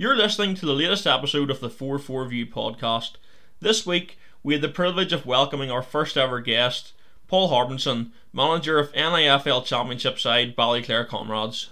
You're listening to the latest episode of the 4 4 View podcast. This week, we had the privilege of welcoming our first ever guest, Paul Harbinson, manager of NIFL Championship side Ballyclare Comrades.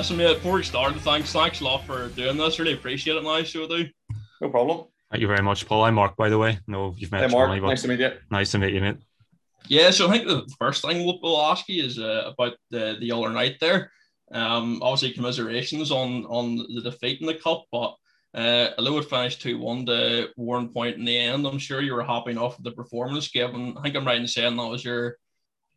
Listen, mate, before we start, thanks, thanks a lot for doing this. Really appreciate it now, so do. No problem. Thank you very much, Paul. I'm Mark, by the way. No, you've met Hey, Mark. Johnny, but Nice to meet you. nice to meet you, mate. Yeah, so I think the first thing we'll, we'll ask you is uh, about the, the other night there. Um, obviously commiserations on on the defeat in the cup, but uh, although it finished two one to Warrenpoint in the end, I'm sure you were happy enough with the performance given. I think I'm right in saying that was your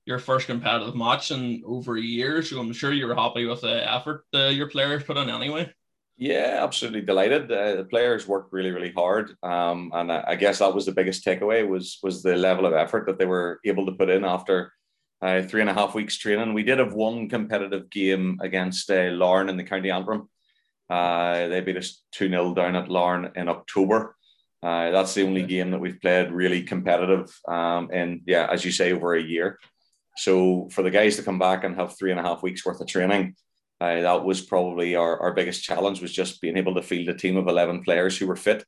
your first competitive match in over a year, so I'm sure you were happy with the effort uh, your players put in anyway. Yeah, absolutely delighted. Uh, the players worked really, really hard, um, and I, I guess that was the biggest takeaway was was the level of effort that they were able to put in after uh, three and a half weeks training. We did have one competitive game against uh, Larne in the County Antrim. Uh, they beat us 2 0 down at Larne in October. Uh, that's the only game that we've played really competitive um, in, yeah, as you say, over a year. So for the guys to come back and have three and a half weeks worth of training, uh, that was probably our, our biggest challenge was just being able to field a team of 11 players who were fit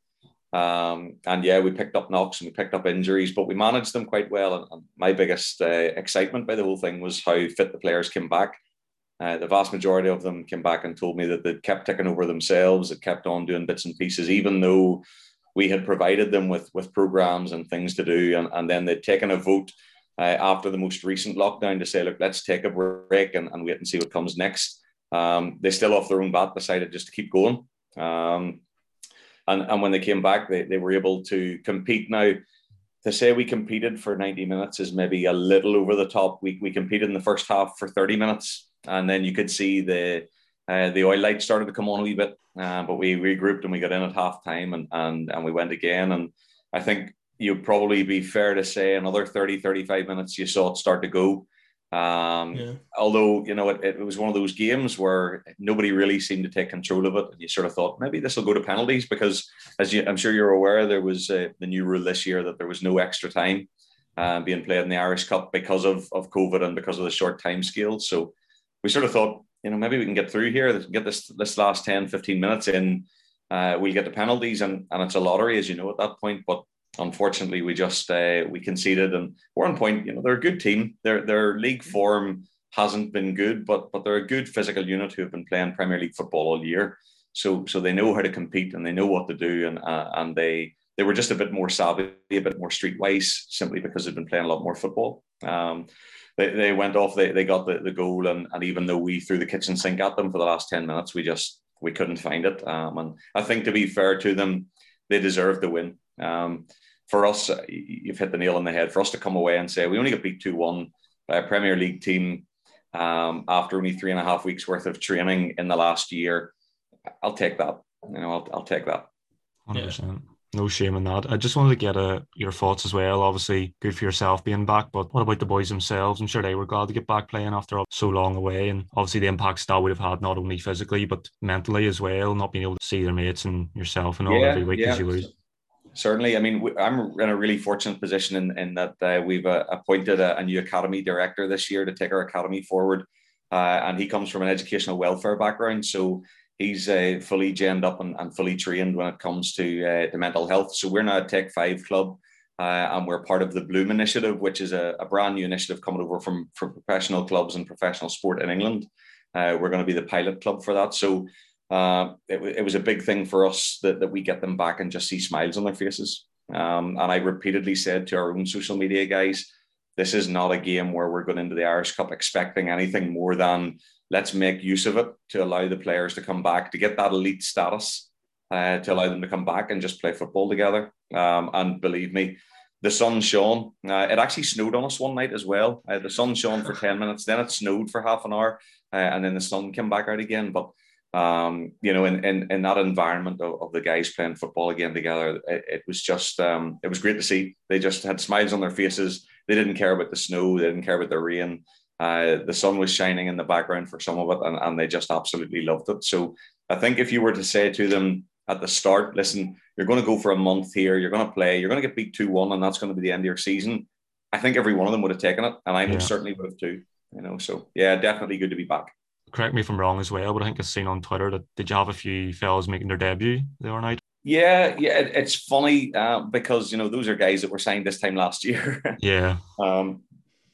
um, and yeah, we picked up knocks and we picked up injuries, but we managed them quite well. And, and my biggest uh, excitement by the whole thing was how fit the players came back. Uh, the vast majority of them came back and told me that they kept ticking over themselves, that kept on doing bits and pieces, even though we had provided them with with programs and things to do. And, and then they'd taken a vote uh, after the most recent lockdown to say, look, let's take a break and, and wait and see what comes next. Um, they still off their own bat decided just to keep going. Um, and, and when they came back, they, they were able to compete. Now, to say we competed for 90 minutes is maybe a little over the top. We, we competed in the first half for 30 minutes, and then you could see the uh, the oil light started to come on a wee bit, uh, but we regrouped and we got in at half time and, and, and we went again. And I think you'd probably be fair to say another 30, 35 minutes you saw it start to go. Um, yeah. Although, you know, it, it, was one of those games where nobody really seemed to take control of it. And you sort of thought maybe this will go to penalties because, as you, I'm sure you're aware, there was uh, the new rule this year that there was no extra time uh, being played in the Irish Cup because of, of COVID and because of the short time scale. So we sort of thought, you know, maybe we can get through here, get this, this last 10, 15 minutes in. Uh, we'll get the penalties and, and it's a lottery, as you know, at that point. But unfortunately, we just uh, we conceded, and Warrenpoint. You know, they're a good team. Their their league form hasn't been good, but but they're a good physical unit who have been playing Premier League football all year. So so they know how to compete and they know what to do, and uh, and they they were just a bit more savvy, a bit more streetwise, simply because they've been playing a lot more football. Um, they, they went off, they, they got the, the goal, and, and even though we threw the kitchen sink at them for the last 10 minutes, we just we couldn't find it. Um, and I think to be fair to them, they deserved the win. Um, for us, uh, you've hit the nail on the head. For us to come away and say we only got beat two one by a Premier League team um, after only three and a half weeks worth of training in the last year, I'll take that. You know, I'll, I'll take that. Hundred percent. No shame in that. I just wanted to get uh, your thoughts as well. Obviously, good for yourself being back, but what about the boys themselves? I'm sure they were glad to get back playing after so long away, and obviously the impacts that would have had not only physically but mentally as well. Not being able to see their mates and yourself and all yeah, every week yeah. as you lose certainly. I mean, I'm in a really fortunate position in, in that uh, we've uh, appointed a, a, new academy director this year to take our academy forward. Uh, and he comes from an educational welfare background. So he's uh, fully genned up and, and, fully trained when it comes to, uh, to mental health. So we're now a Tech 5 club. Uh, and we're part of the Bloom Initiative, which is a, a, brand new initiative coming over from, from professional clubs and professional sport in England. we're going to be the pilot club for that. So uh, it, it, was a big thing for us that, that we get them back and just see smiles on their faces. Um, and I repeatedly said to our own social media guys, this is not a game where we're going into the Irish Cup expecting anything more than let's make use of it to allow the players to come back to get that elite status, uh, to allow them to come back and just play football together. Um, and believe me, the sun shone. Uh, it actually snowed on us one night as well. Uh, the sun shone for 10 minutes, then it snowed for half an hour, uh, and then the sun came back out again. But, um, you know, in, in, in that environment of, of, the guys playing football again together, it, it was just, um, it was great to see. They just had smiles on their faces. They didn't care about the snow, they didn't care about the rain. Uh, the sun was shining in the background for some of it, and, and they just absolutely loved it. So I think if you were to say to them at the start, listen, you're going to go for a month here, you're going to play, you're going to get beat 2 1, and that's going to be the end of your season. I think every one of them would have taken it, and I yeah. certainly would have too. You know, so yeah, definitely good to be back. Correct me if I'm wrong as well, but I think I've seen on Twitter that did you have a few fellas making their debut the other night? Yeah, yeah, it, it's funny uh, because you know those are guys that were signed this time last year. yeah. Um,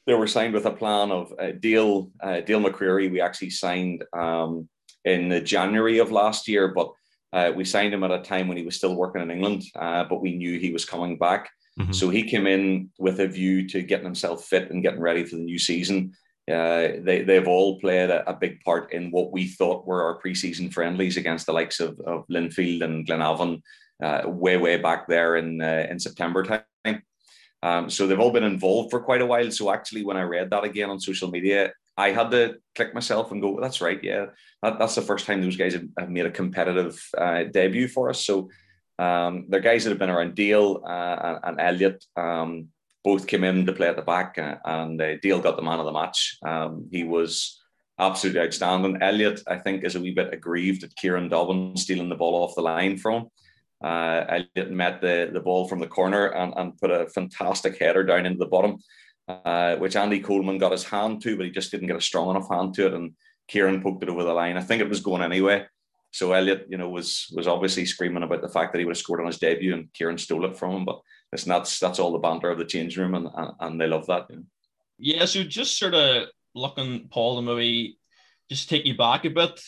they were signed with a plan of uh, Dale uh, Dale McCreary. We actually signed um, in the January of last year, but uh, we signed him at a time when he was still working in England, uh, but we knew he was coming back. Mm-hmm. So he came in with a view to getting himself fit and getting ready for the new season. Uh, they, they've all played a, a, big part in what we thought were our preseason friendlies against the likes of, of Linfield and Glenavon uh, way, way back there in, uh, in September time. Um, so they've all been involved for quite a while. So actually, when I read that again on social media, I had to click myself and go, "That's right, yeah, that, that's the first time those guys have, have made a competitive uh, debut for us." So um, they're guys that have been around. Dale uh, and, and Elliot um, both came in to play at the back, uh, and uh, Dale got the man of the match. Um, he was absolutely outstanding. Elliot, I think, is a wee bit aggrieved at Kieran Dobbin stealing the ball off the line from. Uh, Elliot met the, the ball from the corner and, and put a fantastic header down into the bottom, uh, which Andy Coleman got his hand to, but he just didn't get a strong enough hand to it. And Kieran poked it over the line. I think it was going anyway. So Elliot, you know, was was obviously screaming about the fact that he would have scored on his debut and Kieran stole it from him. But it's that's that's all the banter of the change room, and and, and they love that. You know? Yeah. So just sort of looking, Paul, to maybe just take you back a bit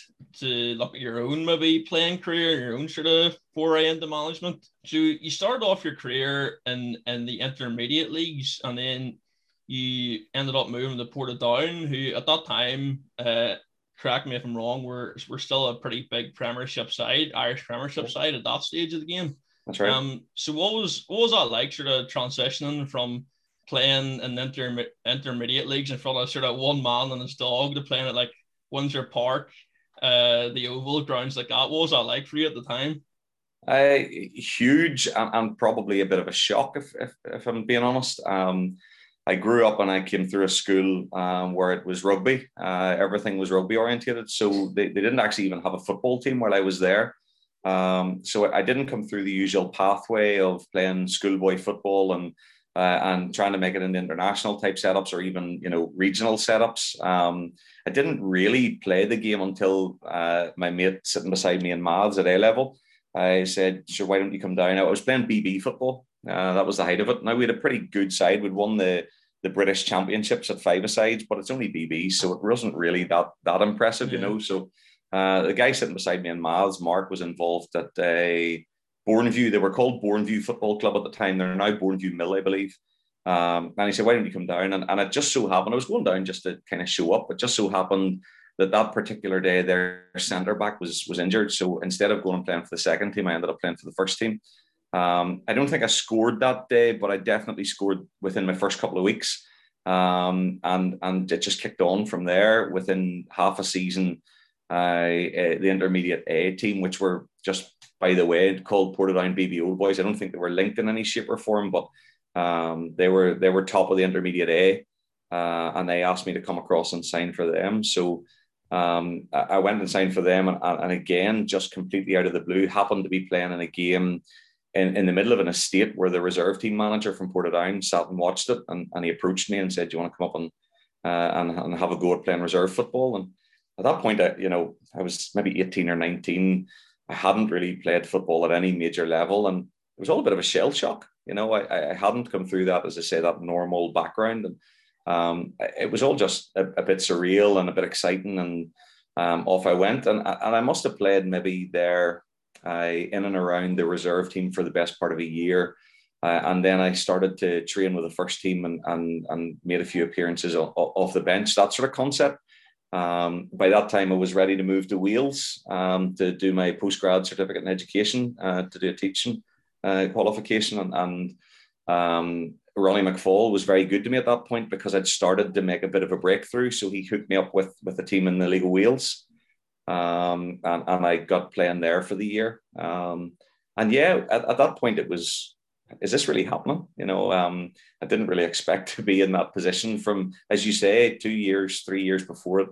to look at your own maybe playing career, your own sort of foray into management. So you started off your career in in the intermediate leagues, and then you ended up moving to Portadown, who at that time, uh, correct me if I'm wrong, were were still a pretty big Premiership side, Irish Premiership side at that stage of the game. That's right. Um, so what was what was that like, sort of transitioning from playing in inter- intermediate leagues in front of sort of one man and his dog to playing at like Windsor Park, uh, the Oval grounds like that. What was that like for you at the time? Uh, huge and, and probably a bit of a shock, if, if, if I'm being honest. Um, I grew up and I came through a school um, where it was rugby. Uh, everything was rugby orientated. So they, they didn't actually even have a football team while I was there. Um, so I didn't come through the usual pathway of playing schoolboy football and uh, and trying to make it into international type setups or even you know regional setups. Um, I didn't really play the game until uh, my mate sitting beside me in maths at A level. I said, "Sure, why don't you come down?" I was playing BB football. Uh, that was the height of it. Now we had a pretty good side. We'd won the the British Championships at five sides, but it's only BB, so it wasn't really that that impressive, you know. So uh, the guy sitting beside me in maths, Mark, was involved at a Bourneview. They were called Bourneview Football Club at the time. They're now Bourneview Mill, I believe. Um, and he said, "Why don't you come down?" And, and it just so happened I was going down just to kind of show up. It just so happened that that particular day their centre back was was injured. So instead of going and playing for the second team, I ended up playing for the first team. Um, I don't think I scored that day, but I definitely scored within my first couple of weeks. Um, and and it just kicked on from there. Within half a season, uh, the intermediate A team, which were just by the way called Portadown BB Old Boys. I don't think they were linked in any shape or form, but um, they were they were top of the intermediate A, uh, and they asked me to come across and sign for them. So um, I went and signed for them, and, and again, just completely out of the blue, happened to be playing in a game in, in the middle of an estate where the reserve team manager from Portadown sat and watched it, and, and he approached me and said, "Do you want to come up and uh, and, and have a go at playing reserve football?" And at that point, I, you know, I was maybe 18 or 19. I hadn't really played football at any major level, and it was all a bit of a shell shock. You know, I, I hadn't come through that, as I say, that normal background, and um, it was all just a, a, bit surreal and a bit exciting. And um, off I went, and and I must have played maybe there, uh, in and around the reserve team for the best part of a year. Uh, and then I started to train with the first team and and, and made a few appearances off, off the bench, that sort of concept. Um, by that time, I was ready to move to Wales um, to do my postgrad certificate in education, uh, to do a teaching uh, qualification. And, and Um, Ronnie McFall was very good to me at that point because I'd started to make a bit of a breakthrough. So he hooked me up with with a team in the League of Wales, um, and, and I got playing there for the year. Um, and yeah, at, at, that point it was, is this really happening? You know, um, I didn't really expect to be in that position from, as you say, two years, three years before it,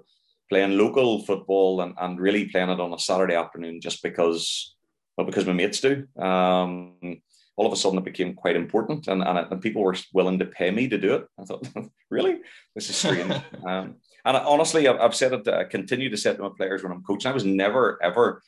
playing local football and, and really playing it on a Saturday afternoon just because, well, because my mates do. Um, all of a sudden it became quite important and, and, and, people were willing to pay me to do it. I thought, really? This is strange. um, and honestly, I've, I've said it, I continue to say it to my players when I'm coaching. I was never, ever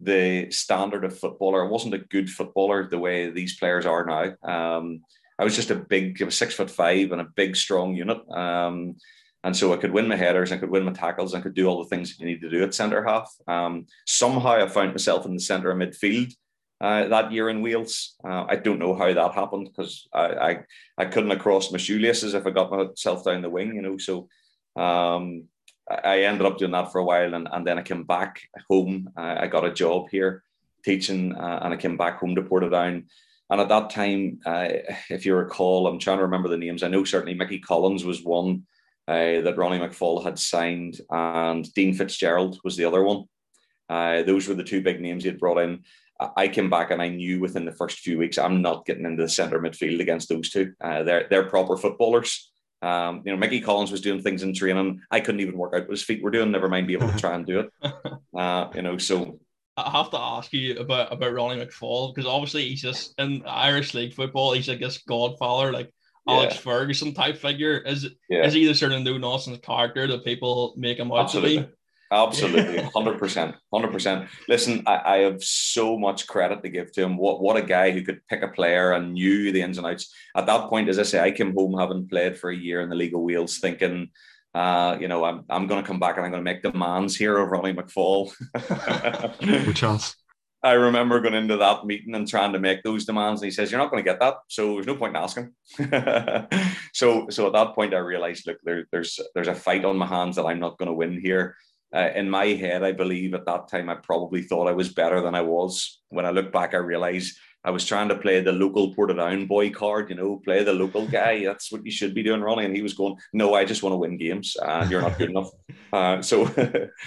the standard of footballer. I wasn't a good footballer the way these players are now. Um, I was just a big, I was six foot five and a big, strong unit. Um, and so I could win my headers, I could win my tackles, I could do all the things that you need to do at centre half. Um, somehow I found myself in the centre of midfield uh, that year in Wales. Uh, I don't know how that happened because I, I, I couldn't have crossed my shoelaces if I got myself down the wing, you know. So um, I ended up doing that for a while, and, and then I came back home. Uh, I got a job here teaching, uh, and I came back home to Portadown. And at that time, uh, if you recall, I'm trying to remember the names. I know certainly Mickey Collins was one uh, that Ronnie McFall had signed, and Dean Fitzgerald was the other one. Uh, those were the two big names he had brought in. I came back and I knew within the first few weeks I'm not getting into the centre midfield against those two. Uh, they're they're proper footballers. Um, you know, Mickey Collins was doing things in training. I couldn't even work out what his feet were doing. Never mind be able to try and do it. Uh, you know, so I have to ask you about about Ronnie McFall because obviously he's just in Irish League football. He's like this godfather, like yeah. Alex Ferguson type figure. Is yeah. is he the sort of no nonsense character that people make him out Absolutely. to be? Absolutely, hundred percent, hundred percent. Listen, I, I, have so much credit to give to him. What what a guy who could pick a player and knew the ins and outs. At that point, as I say, I came home having played for a year in the League of Wales, thinking, uh, you know, I'm I'm going to come back and I'm going to make demands here of Ronnie McFall. no chance. I remember going into that meeting and trying to make those demands, and he says, "You're not going to get that, so there's no point in asking." so, so at that point, I realized, look, there, there's there's a fight on my hands that I'm not going to win here uh, in my head, I believe at that time I probably thought I was better than I was. When I look back, I realize I was trying to play the local Portadown boy card, you know, play the local guy. That's what you should be doing, Ronnie. And he was going, "No, I just want to win games, and you're not good enough." Uh, so,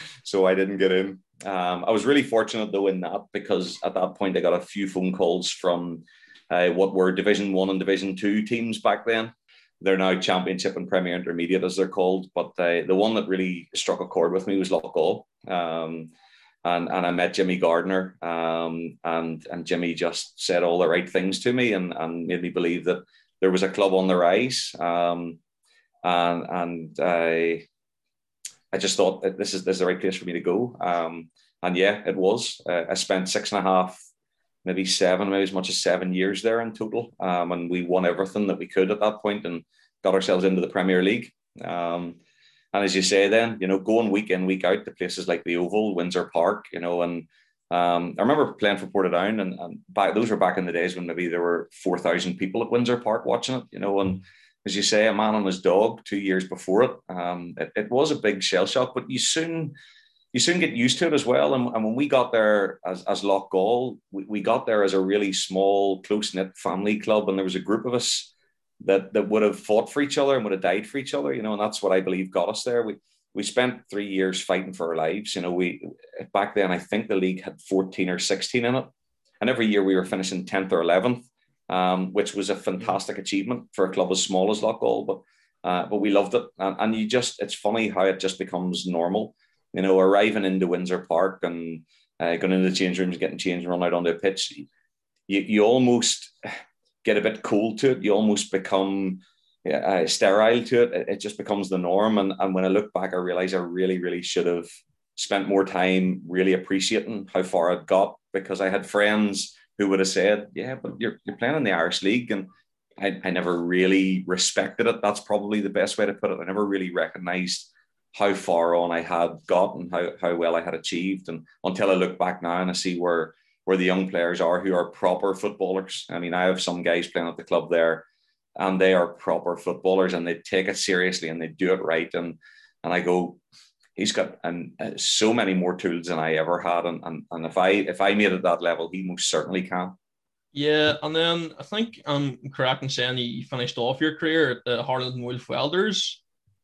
so I didn't get in. Um, I was really fortunate though in that because at that point I got a few phone calls from uh, what were Division One and Division Two teams back then they're now Championship and Premier Intermediate, as they're called. But uh, the one that really struck a chord with me was Loughgall. Um, and, and I met Jimmy Gardner, um, and and Jimmy just said all the right things to me, and, and made me believe that there was a club on the rise. Um, and and I, I just thought this is this is the right place for me to go. Um, and yeah, it was. Uh, I spent six and a half maybe seven, maybe as much as seven years there in total. Um, and we won everything that we could at that point and got ourselves into the Premier League. Um, and as you say, then, you know, going week in, week out to places like the Oval, Windsor Park, you know, and um, I remember playing for Portadown and, and back, those were back in the days when maybe there were 4,000 people at Windsor Park watching it, you know, and as you say, a man on his dog two years before it. Um, it, it was a big shell shock, but you soon, you soon get used to it as well. And, and when we got there as, as Loughgall, we, we got there as a really small, close knit family club. And there was a group of us that, that would have fought for each other and would have died for each other, you know, and that's what I believe got us there. We, we spent three years fighting for our lives. You know, we, back then, I think the league had 14 or 16 in it. And every year we were finishing 10th or 11th, um, which was a fantastic achievement for a club as small as Loughgall. But, uh, but we loved it. And, and you just, it's funny how it just becomes normal you know, arriving into Windsor Park and uh, going into the change rooms, getting changed, and run out on the pitch, you, you almost get a bit cool to it. You almost become uh, sterile to it. it. It just becomes the norm. And, and when I look back, I realize I really, really should have spent more time really appreciating how far I'd got because I had friends who would have said, Yeah, but you're, you're playing in the Irish League. And I, I never really respected it. That's probably the best way to put it. I never really recognized how far on I had gotten, how, how well I had achieved. And until I look back now and I see where where the young players are who are proper footballers. I mean, I have some guys playing at the club there and they are proper footballers and they take it seriously and they do it right. And and I go, he's got and uh, so many more tools than I ever had. And, and and if I if I made it that level, he most certainly can. Yeah, and then I think I'm correct in saying you finished off your career at the Harland Wolff Welders.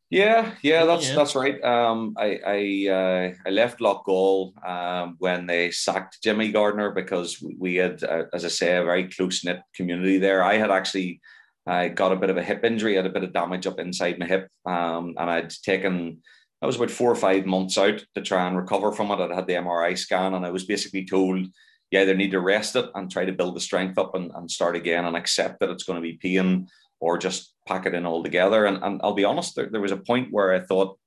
Yeah, yeah, that's Yeah. that's right. Um, I I uh, I left Loughgall um, when they sacked Jimmy Gardner because we, we had, uh, as I say, a very close knit community there. I had actually I got a bit of a hip injury, I had a bit of damage up inside my hip, um, and I'd taken I was about four or five months out to try and recover from it. I'd had the MRI scan, and I was basically told you either need to rest it and try to build the strength up and, and start again and accept that it's going to be pain or just pack it in altogether. And, and I'll be honest, there, there was a point where I thought,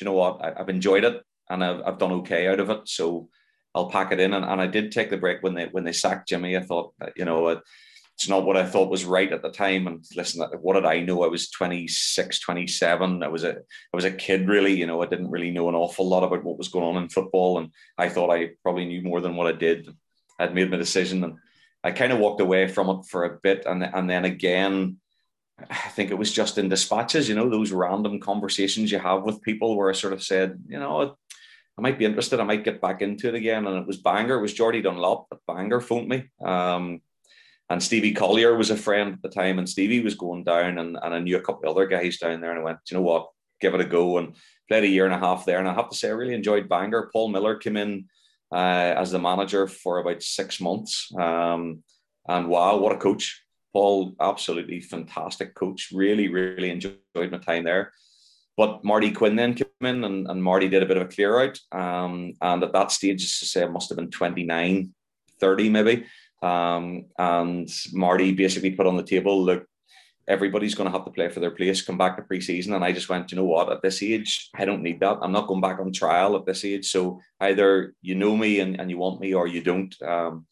you know what, I, have enjoyed it and I've, I've done okay out of it. So I'll pack it in. And, and I did take the break when they when they sacked Jimmy. I thought, you know, it's not what I thought was right at the time. And listen, what did I know? I was 26, 27. I was a I was a kid really, you know, I didn't really know an awful lot about what was going on in football. And I thought I probably knew more than what I did. I'd made my decision and I kind of walked away from it for a bit. And, and then again, I think it was just in dispatches, you know, those random conversations you have with people where I sort of said, you know, I might be interested. I might get back into it again. And it was Bangor, It was Geordie Dunlop at Bangor phoned me. Um, and Stevie Collier was a friend at the time. And Stevie was going down. And, and I knew a couple of other guys down there. And I went, you know what? Give it a go. And played a year and a half there. And I have to say, I really enjoyed Bangor. Paul Miller came in uh, as the manager for about six months. Um, and wow, what a coach! Paul, absolutely fantastic coach. Really, really enjoyed my time there. But Marty Quinn then came in, and, and Marty did a bit of a clear out. Um, and at that stage, to say, it must have been 29, 30 maybe. Um, and Marty basically put on the table, look, everybody's going to have to play for their place, come back to preseason. And I just went, you know what, at this age, I don't need that. I'm not going back on trial at this age. So either you know me and, and you want me or you don't. Um,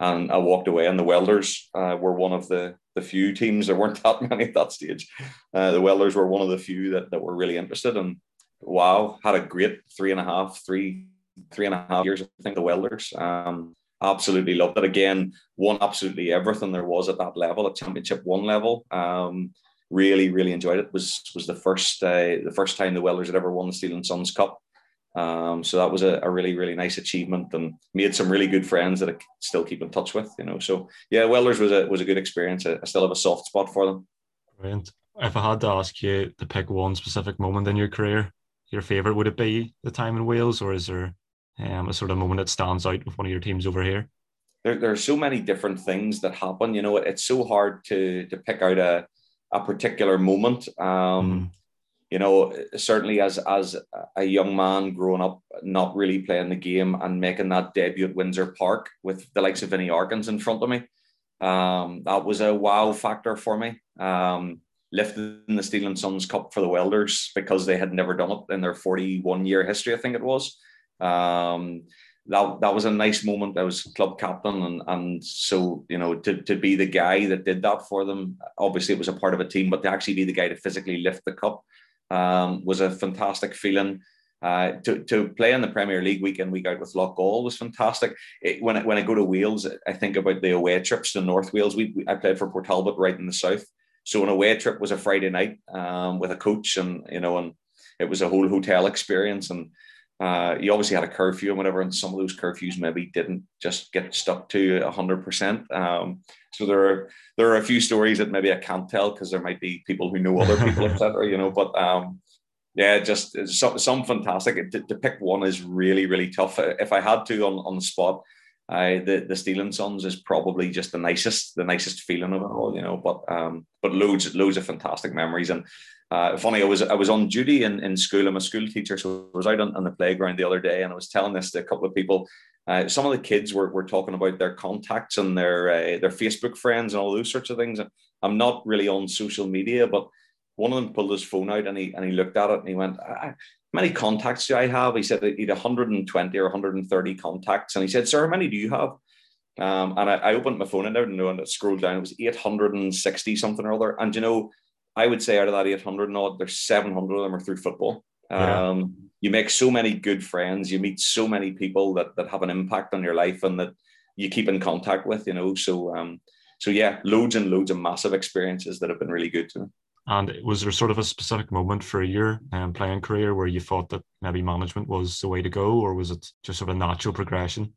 and I walked away. And the Welders uh, were one of the, the few teams. There weren't that many at that stage. Uh, the Welders were one of the few that, that were really interested. And wow, had a great three and a half, three, three and a half years, I think, the Welders. Um, absolutely loved it. Again, won absolutely everything there was at that level, at Championship One level. Um, really, really enjoyed it. Was was the first uh, the first time the Welders had ever won the Steel and Sons Cup. Um, so that was a, a, really, really nice achievement, and made some really good friends that I still keep in touch with. You know, so yeah, Welders was a was a good experience. I, I still have a soft spot for them. Brilliant. If I had to ask you to pick one specific moment in your career, your favorite would it be the time in Wales, or is there um, a sort of moment that stands out with one of your teams over here? There, there are so many different things that happen. You know, it's so hard to to pick out a a particular moment. Um, mm. You know, certainly as as a young man growing up, not really playing the game and making that debut at Windsor Park with the likes of Vinnie Arkins in front of me, um, that was a wow factor for me. Um, lifting the Steel and Sons Cup for the Welders because they had never done it in their 41 year history, I think it was. Um, that, that was a nice moment. I was club captain, and and so you know to, to be the guy that did that for them. Obviously, it was a part of a team, but to actually be the guy to physically lift the cup um, was a fantastic feeling. Uh, to, to play in the Premier League week in week out with Loughgall was fantastic. It, when I, when I go to Wales, I think about the away trips to North Wales. We, we I played for Port Talbot right in the south, so an away trip was a Friday night um, with a coach, and you know, and it was a whole hotel experience and uh, you obviously had a curfew and whatever, and some of those curfews maybe didn't just get stuck to hundred um, percent. So there are there are a few stories that maybe I can't tell because there might be people who know other people, etc. You know, but um, yeah, just some, some fantastic. To, to, pick one is really really tough. If I had to on, on the spot, I the the Steel and Sons is probably just the nicest the nicest feeling of it all. You know, but um, but loads loads of fantastic memories and uh, funny, I was I was on duty in, in school. I'm a school teacher, so I was out on, on the playground the other day, and I was telling this to a couple of people. Uh, some of the kids were, were talking about their contacts and their uh, their Facebook friends and all those sorts of things. I'm not really on social media, but one of them pulled his phone out and he and he looked at it and he went, "How many contacts do I have?" He said he had 120 or 130 contacts, and he said, "Sir, how many do you have?" Um, and I, I, opened my phone and everything and it scrolled down. It was 860 something or other. And you know, I would say out of that 800 odd, there's 700 of them are through football. Yeah. Um, you make so many good friends, you meet so many people that, that have an impact on your life and that you keep in contact with, you know. So, um, so yeah, loads and loads of massive experiences that have been really good to me. And was there sort of a specific moment for your um, playing career where you thought that maybe management was the way to go, or was it just sort of a natural progression?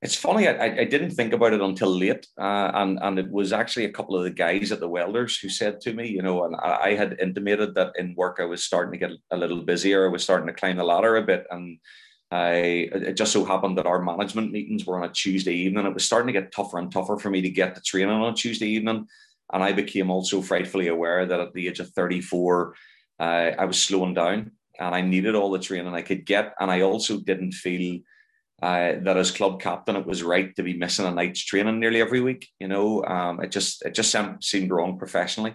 it's funny. I, I didn't think about it until late, uh, and and it was actually a couple of the guys at the welders who said to me, you know, and I, had intimated that in work I was starting to get a little busier. I was starting to climb the ladder a bit, and I it just so happened that our management meetings were on a Tuesday evening. It was starting to get tougher and tougher for me to get to training on a Tuesday evening, and I became also frightfully aware that at the age of thirty four, uh, I was slowing down, and I needed all the training I could get, and I also didn't feel uh, that as club captain, it was right to be missing a night's training nearly every week. You know, um, it just it just seemed wrong professionally.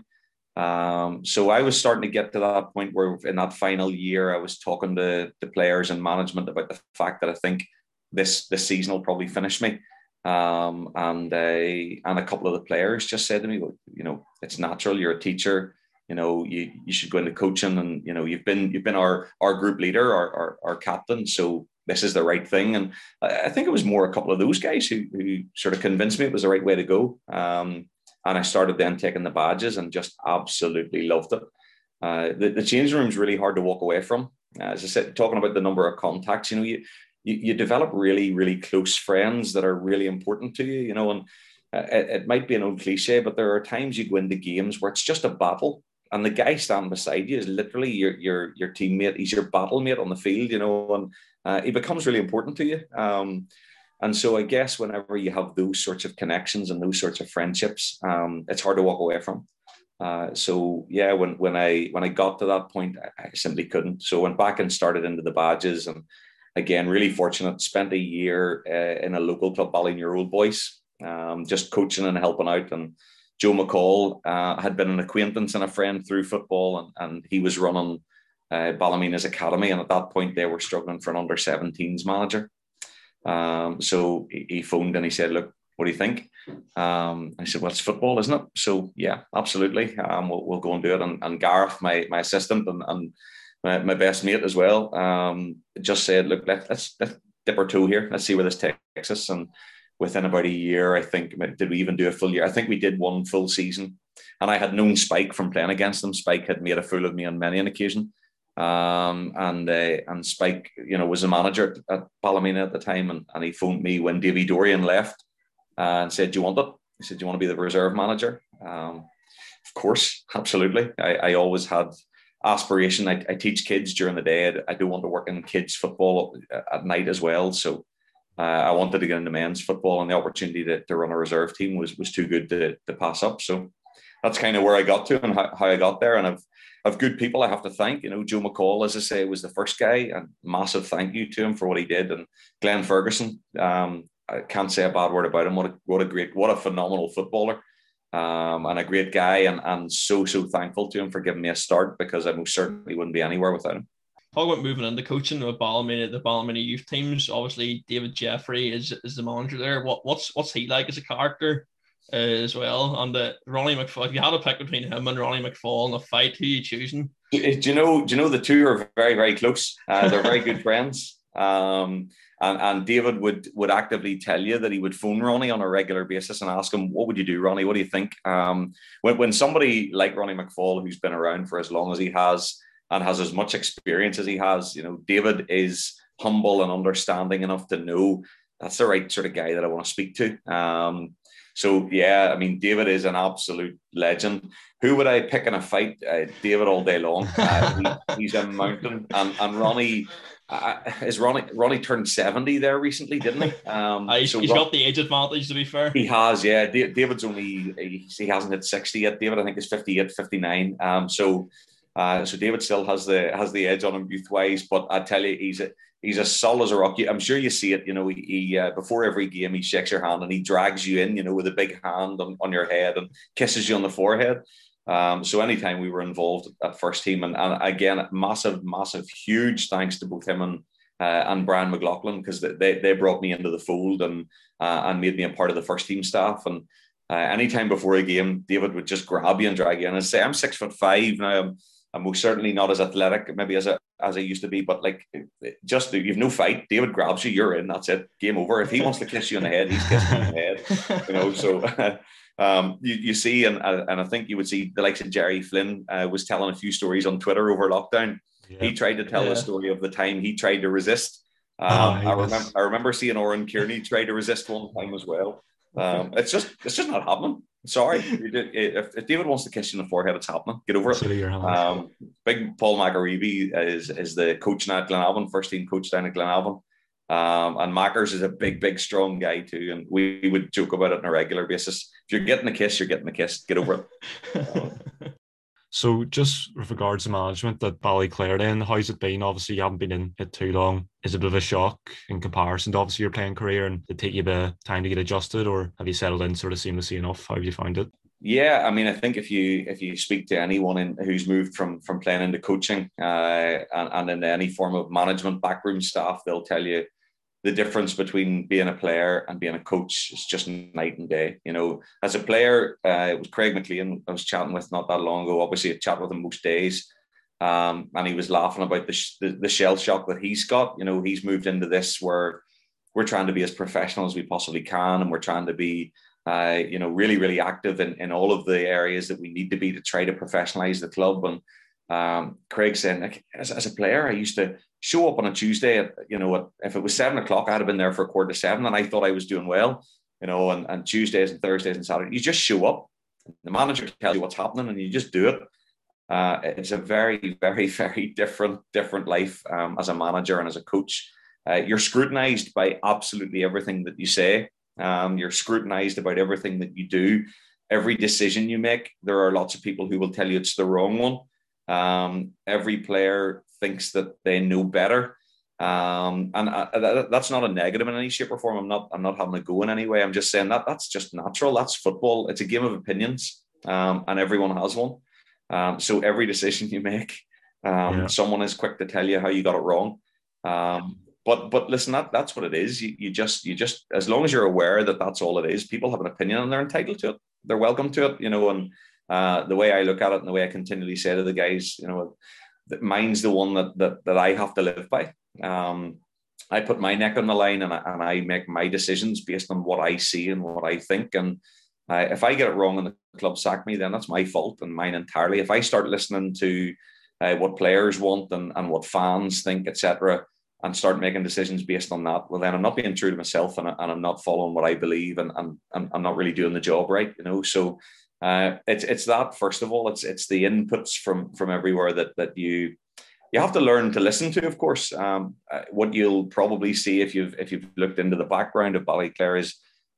Um, so I was starting to get to that point where in that final year, I was talking to the players and management about the fact that I think this this season will probably finish me. Um, and uh, and a couple of the players just said to me, well, you know, it's natural. You're a teacher. You know, you, you should go into coaching, and you know, you've been you've been our our group leader, our our, our captain. So this is the right thing. And I think it was more a couple of those guys who, who sort of convinced me it was the right way to go. Um, and I started then taking the badges and just absolutely loved it. Uh, the, the change room is really hard to walk away from. As I said, talking about the number of contacts, you know, you, you, you, develop really, really close friends that are really important to you, you know, and uh, it, it might be an old cliche, but there are times you go into games where it's just a battle and the guy standing beside you is literally your your your teammate. He's your battle mate on the field, you know, and uh, he becomes really important to you. Um, and so I guess whenever you have those sorts of connections and those sorts of friendships, um, it's hard to walk away from. Uh, so yeah, when when I when I got to that point, I, I simply couldn't. So I went back and started into the badges, and again, really fortunate. Spent a year uh, in a local club, Ballynure Old Boys, um, just coaching and helping out, and Joe McCall uh, had been an acquaintance and a friend through football, and, and he was running uh, Ballymena's academy. And at that point, they were struggling for an under 17s manager. Um, so he, he, phoned and he said, Look, what do you think? Um, I said, Well, it's football, isn't it? So, yeah, absolutely. Um, we'll, we'll, go and do it. And, and Gareth, my, my assistant and, and my, my, best mate as well, um, just said, Look, let, let's, let's dip our toe here. Let's see where this takes us. And within about a year, I think, did we even do a full year? I think we did one full season. And I had known Spike from playing against them. Spike had made a fool of me on many an occasion. Um, and uh, and Spike, you know, was a manager at, at Ballymena at the time, and, and he phoned me when Davy Dorian left uh, and said, "Do you want it?" He said, "Do you want to be the reserve manager?" Um, of course, absolutely. I, I always had aspiration. I, I, teach kids during the day. I, I do want to work in kids football at night as well. So uh, I wanted to get into men's football, and the opportunity to, to run a reserve team was was too good to, to pass up. So that's kind of where I got to and how, how I got there. And I've I've good people I have to thank. You know, Joe McCall, as I say, was the first guy, and massive thank you to him for what he did. And Glenn Ferguson, um, I can't say a bad word about him. What a what a great, what a phenomenal footballer. Um, and a great guy, and, and so so thankful to him for giving me a start because I most certainly wouldn't be anywhere without him talk about moving into coaching with Ballymena, the Ballymena youth teams. Obviously, David Jeffrey is, is the manager there. What what's what's he like as a character uh, as well? And the Ronnie McFall, if you had to pick between him and Ronnie McFall in a fight, who are you choosing? Do you know? Do you know the two are very very close? Uh, they're very good friends. Um, and, and David would would actively tell you that he would phone Ronnie on a regular basis and ask him, "What would you do, Ronnie? What do you think?" Um, when when somebody like Ronnie McFall, who's been around for as long as he has, and has as much experience as he has. You know, David is humble and understanding enough to know that's the right sort of guy that I want to speak to. Um, so yeah, I mean, David is an absolute legend. Who would I pick in a fight? Uh, David all day long. Uh, he, he's a mountain, and, and Ronnie. Uh, is Ronnie Ronnie turned 70 there recently, didn't he? Um, uh, he's, so he's Ron, got the age advantage, to be fair. He has, yeah. David's only, he, he hasn't hit 60 yet. David, I think, is 58, 59. Um, so uh, so David still has the has the edge on him youth wise, but I tell you, he's a, he's as solid as a rock. I'm sure you see it. You know, he, he uh, before every game he shakes your hand and he drags you in. You know, with a big hand on, on your head and kisses you on the forehead. Um, so anytime we were involved at first team, and, and again, massive, massive, huge thanks to both him and uh, and Brian McLaughlin because they, they brought me into the fold and uh, and made me a part of the first team staff. And uh, anytime before a game, David would just grab you and drag you in and say, "I'm six foot five now. I'm I'm most certainly not as athletic maybe as I, as I used to be, but like just you've no fight. David grabs you, you're in. That's it. Game over. If he wants to kiss you on the head, he's kissing you on the head. You know, so um, you, you see, and and I think you would see the likes of Jerry Flynn uh, was telling a few stories on Twitter over lockdown. Yeah. He tried to tell yeah. the story of the time he tried to resist Um, oh, I remember I remember seeing Oran Kearney try to resist one time as well. Um, it's just it's just not happening. Sorry, if, if, David wants to kiss you in the forehead, it's happening. Get over it. Um, big Paul McAreevy is is the coach now at Glenavon, first team coach down at Glenavon. Um, and Mackers is a big, big, strong guy too. And we would joke about it on a regular basis. If you're getting a kiss, you're getting a kiss. Get over it. So just with regards to management that Ballyclare then, how's it been? Obviously you haven't been in it too long. Is it a bit of a shock in comparison to obviously your playing career and did it take you a bit of time to get adjusted or have you settled in sort of seamlessly enough? How have you found it? Yeah, I mean, I think if you if you speak to anyone in, who's moved from from playing into coaching uh, and, and in any form of management backroom staff, they'll tell you the difference between being a player and being a coach is just night and day. You know, as a player, uh, it was Craig McLean I was chatting with not that long ago. Obviously, I chat with him most days. Um, and he was laughing about the, the, the shell shock that he's got. You know, he's moved into this where we're trying to be as professional as we possibly can, and we're trying to be, uh, you know, really, really active in, in all of the areas that we need to be to try to professionalize the club. And um, Craig saying, like, as, as a player, I used to show up on a Tuesday, at, you know, if it was seven o'clock, I'd have been there for a quarter to seven and I thought I was doing well, you know, and, and Tuesdays and Thursdays and Saturdays, you just show up. The manager tells you what's happening and you just do it. Uh, it's a very, very, very different, different life um, as a manager and as a coach. Uh, you're scrutinized by absolutely everything that you say. Um, you're scrutinized about everything that you do. Every decision you make, there are lots of people who will tell you it's the wrong one. Um, every player thinks that they know better. Um, and I, that's not a negative in any shape or form. I'm not. I'm not having a go in any way. I'm just saying that that's just natural. That's football. It's a game of opinions, um, and everyone has one. Um, so every decision you make, um, yeah. someone is quick to tell you how you got it wrong. Um, but but listen, that that's what it is. You, you just you just as long as you're aware that that's all it is. People have an opinion and they're entitled to it. They're welcome to it. You know, and uh, the way I look at it and the way I continually say to the guys, you know, mine's the one that that, that I have to live by. Um, I put my neck on the line and I, and I make my decisions based on what I see and what I think. And uh, if I get it wrong and the club sack me, then that's my fault and mine entirely. If I start listening to uh, what players want and, and what fans think, etc., and start making decisions based on that, well, then I'm not being true to myself and, and I'm not following what I believe and, and, and I'm not really doing the job right, you know. So uh, it's it's that first of all. It's it's the inputs from from everywhere that that you you have to learn to listen to. Of course, um, uh, what you'll probably see if you've if you've looked into the background of Ballyclare is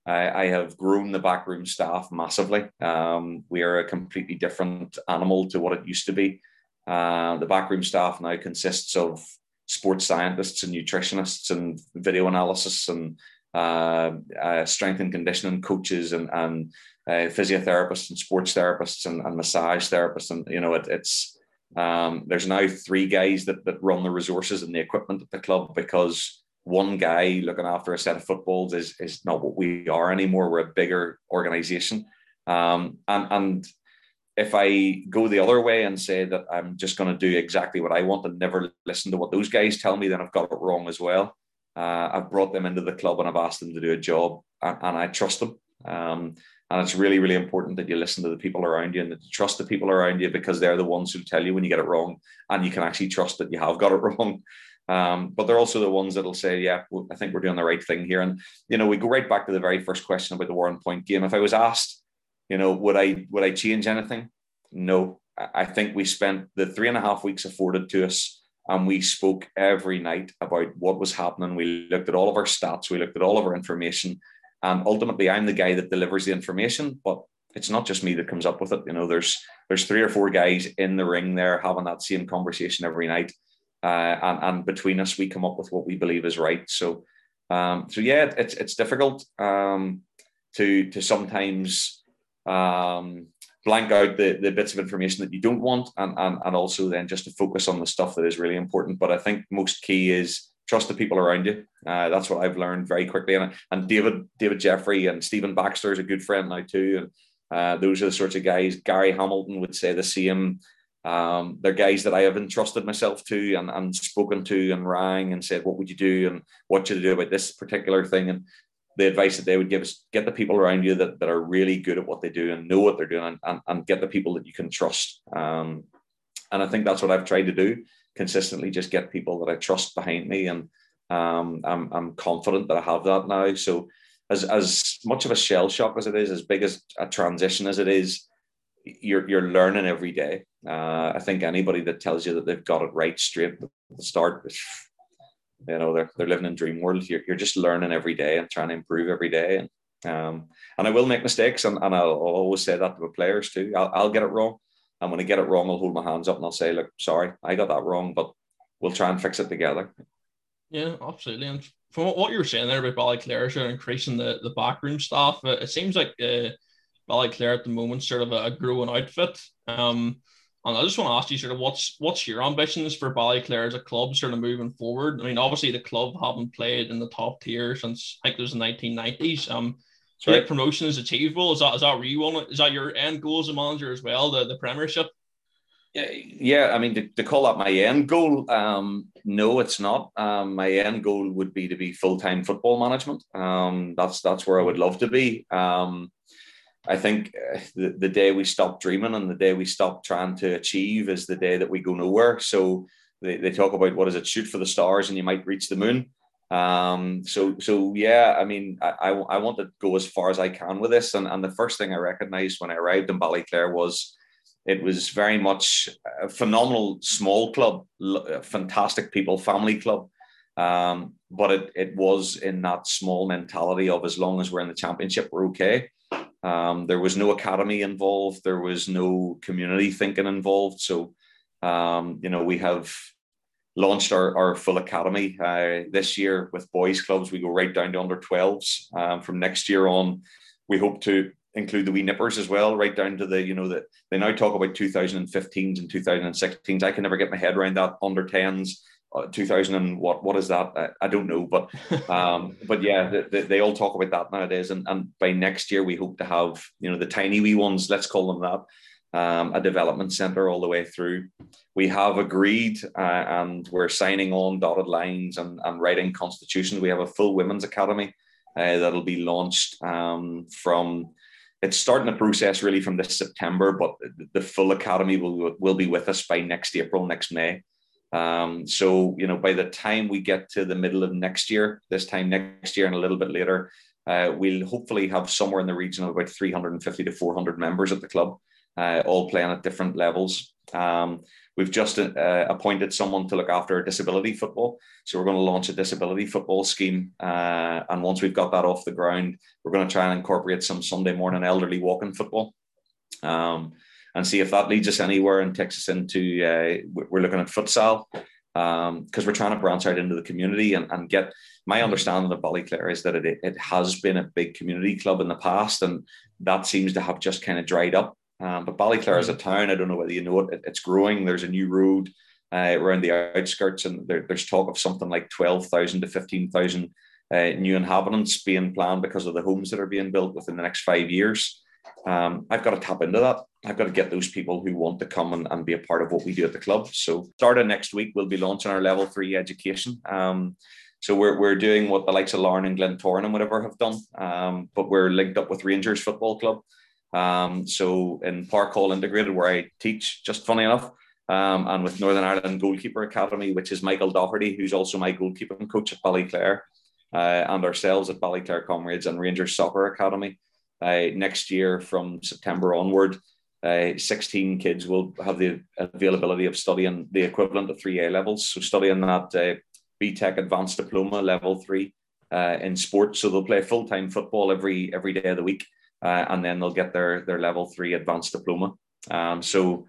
uh, I have grown the backroom staff massively. Um, we are a completely different animal to what it used to be. Uh, the backroom staff now consists of sports scientists and nutritionists and video analysis and uh, uh, strength and conditioning coaches and, and uh, physiotherapists and sports therapists and, and, massage therapists. And, you know, it, it's, um, there's now three guys that, that run the resources and the equipment at the club because one guy looking after a set of footballs is, is not what we are anymore. We're a bigger organization. Um, and, and if I go the other way and say that I'm just going to do exactly what I want and never listen to what those guys tell me, then I've got it wrong as well. Uh, I've brought them into the club and I've asked them to do a job, and, and I trust them. Um, and it's really, really important that you listen to the people around you and that you trust the people around you because they're the ones who tell you when you get it wrong, and you can actually trust that you have got it wrong. Um, but they're also the ones that'll say, "Yeah, I think we're doing the right thing here." And you know, we go right back to the very first question about the Warrenpoint game. If I was asked, you know, would I would I change anything? No. I think we spent the three and a half weeks afforded to us and we spoke every night about what was happening. We looked at all of our stats, we looked at all of our information, and ultimately, I'm the guy that delivers the information. But it's not just me that comes up with it. You know, there's there's three or four guys in the ring there having that same conversation every night, uh, and and between us, we come up with what we believe is right. So, um, so yeah, it's it's difficult um, to to sometimes um, blank out the, the bits of information that you don't want and, and, and also then just to focus on the stuff that is really important. But I think most key is trust the people around you. Uh, that's what I've learned very quickly. And, and David, David Jeffrey and Stephen Baxter is a good friend now too. And uh, those are the sorts of guys. Gary Hamilton would say the same. Um, they're guys that I have entrusted myself to and, and spoken to and rang and said, what would you do and what should I do about this particular thing? And the advice that they would give is get the people around you that, that are really good at what they do and know what they're doing and, and, and get the people that you can trust. Um, and I think that's what I've tried to do consistently, just get people that I trust behind me and Um, I'm, I'm confident that I have that now. So as, as much of a shell shock as it is, as big as a transition as it is, you're, you're learning every day. Uh, I think anybody that tells you that they've got it right straight at the start, you know, they're, they're living in dream world. You're, you're just learning every day and trying to improve every day. And, um, and I will make mistakes and, and I'll, I'll always say that to the players too. I'll, I'll get it wrong. And when I get it wrong, I'll hold my hands up and I'll say, look, sorry, I got that wrong, but we'll try and fix it together. Yeah, absolutely. And from what you were saying there about Ballyclare increasing the, the backroom staff, it seems like uh, Ballyclare at the moment sort of a, a growing outfit. Um, and I just want to ask you sort of what's what's your ambitions for Ballyclare as a club sort of moving forward? I mean, obviously the club haven't played in the top tier since I think it was the 1990s. Um, right. promotion is achievable. Is that is that where you want? Is that your end goal as a manager as well? The the Premiership. Yeah, yeah. I mean, to, to call that my end goal, um, no, it's not. Um, my end goal would be to be full time football management. Um, that's that's where I would love to be. Um, I think uh, the, the day we stop dreaming and the day we stop trying to achieve is the day that we go nowhere. So they, they talk about what is it, shoot for the stars and you might reach the moon. Um, so, so yeah, I mean, I, I, I, want to go as far as I can with this. And, and the first thing I recognized when I arrived in Ballyclare was it was very much a phenomenal small club, fantastic people, family club. Um, but it, it was in that small mentality of as long as we're in the championship, we're okay. Um, there was no academy involved. There was no community thinking involved. So, um, you know, we have launched our, our full academy uh, this year with boys clubs. We go right down to under 12s. Um, from next year on, we hope to include the wee nippers as well, right down to the, you know, that they now talk about 2015s and 2016s. I can never get my head around that under 10s. Uh, 2000 and what what is that I, I don't know but um but yeah they, they, they, all talk about that nowadays and, and by next year we hope to have you know the tiny wee ones let's call them that um, a development center all the way through. We have agreed uh, and we're signing on dotted lines and, and writing constitutions. We have a full women's academy uh, that'll be launched um, from. It's starting the process really from this September, but the full academy will will be with us by next April, next May. Um, so you know, by the time we get to the middle of next year, this time next year and a little bit later, uh, we'll hopefully have somewhere in the region of about 350 to 400 members at the club uh, all playing at different levels. Um, we've just uh, appointed someone to look after disability football. So we're going to launch a disability football scheme. Uh, and once we've got that off the ground, we're going to try and incorporate some Sunday morning elderly walking football. Um, and see if that leads us anywhere and takes us into, uh, we're looking at futsal because um, we're trying to branch out into the community and, and get my understanding of Ballyclare is that it, it has been a big community club in the past and that seems to have just kind of dried up. Um, but Ballyclare is a town. I don't know whether you know it. It's growing. There's a new road uh, around the outskirts, and there, there's talk of something like twelve thousand to fifteen thousand uh, new inhabitants being planned because of the homes that are being built within the next five years. Um, I've got to tap into that. I've got to get those people who want to come and, and be a part of what we do at the club. So, starting next week, we'll be launching our level three education. Um, so we're, we're doing what the likes of Larne and Glen Glentoran and whatever have done, um, but we're linked up with Rangers Football Club. Um, so in Parkhall Integrated, where I teach, just funny enough, um, and with Northern Ireland Goalkeeper Academy, which is Michael Doherty, who's also my goalkeeping coach at Ballyclare, uh, and ourselves at Ballyclare Comrades and Rangers Soccer Academy. Uh, next year, from September onward, uh, 16 kids will have the availability of studying the equivalent of 3A levels. So studying that uh, BTEC Advanced Diploma Level 3 uh, in sport. So they'll play full-time football every every day of the week uh, and then they'll get their their level three advanced diploma. Um, so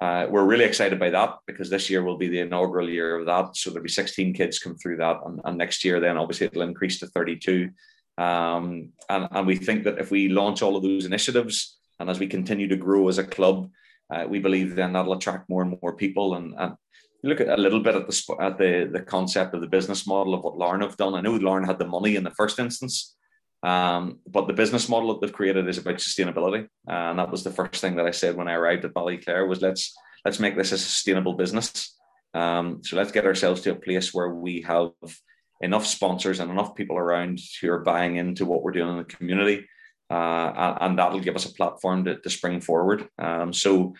uh, we're really excited by that because this year will be the inaugural year of that. So there'll be 16 kids come through that, and, and next year then obviously it'll increase to 32. Um, and, and we think that if we launch all of those initiatives and as we continue to grow as a club, uh, we believe then that'll attract more and more people. And, and look at a little bit at the at the the concept of the business model of what Larne have done. I know Larne had the money in the first instance, um, but the business model that they've created is about sustainability, and that was the first thing that I said when I arrived at Ballyclare was let's let's make this a sustainable business. Um, so let's get ourselves to a place where we have enough sponsors and enough people around who are buying into what we're doing in the community, uh, and that'll give us a platform to, to spring forward. Um, so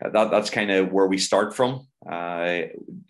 that that's kind of where we start from. Uh,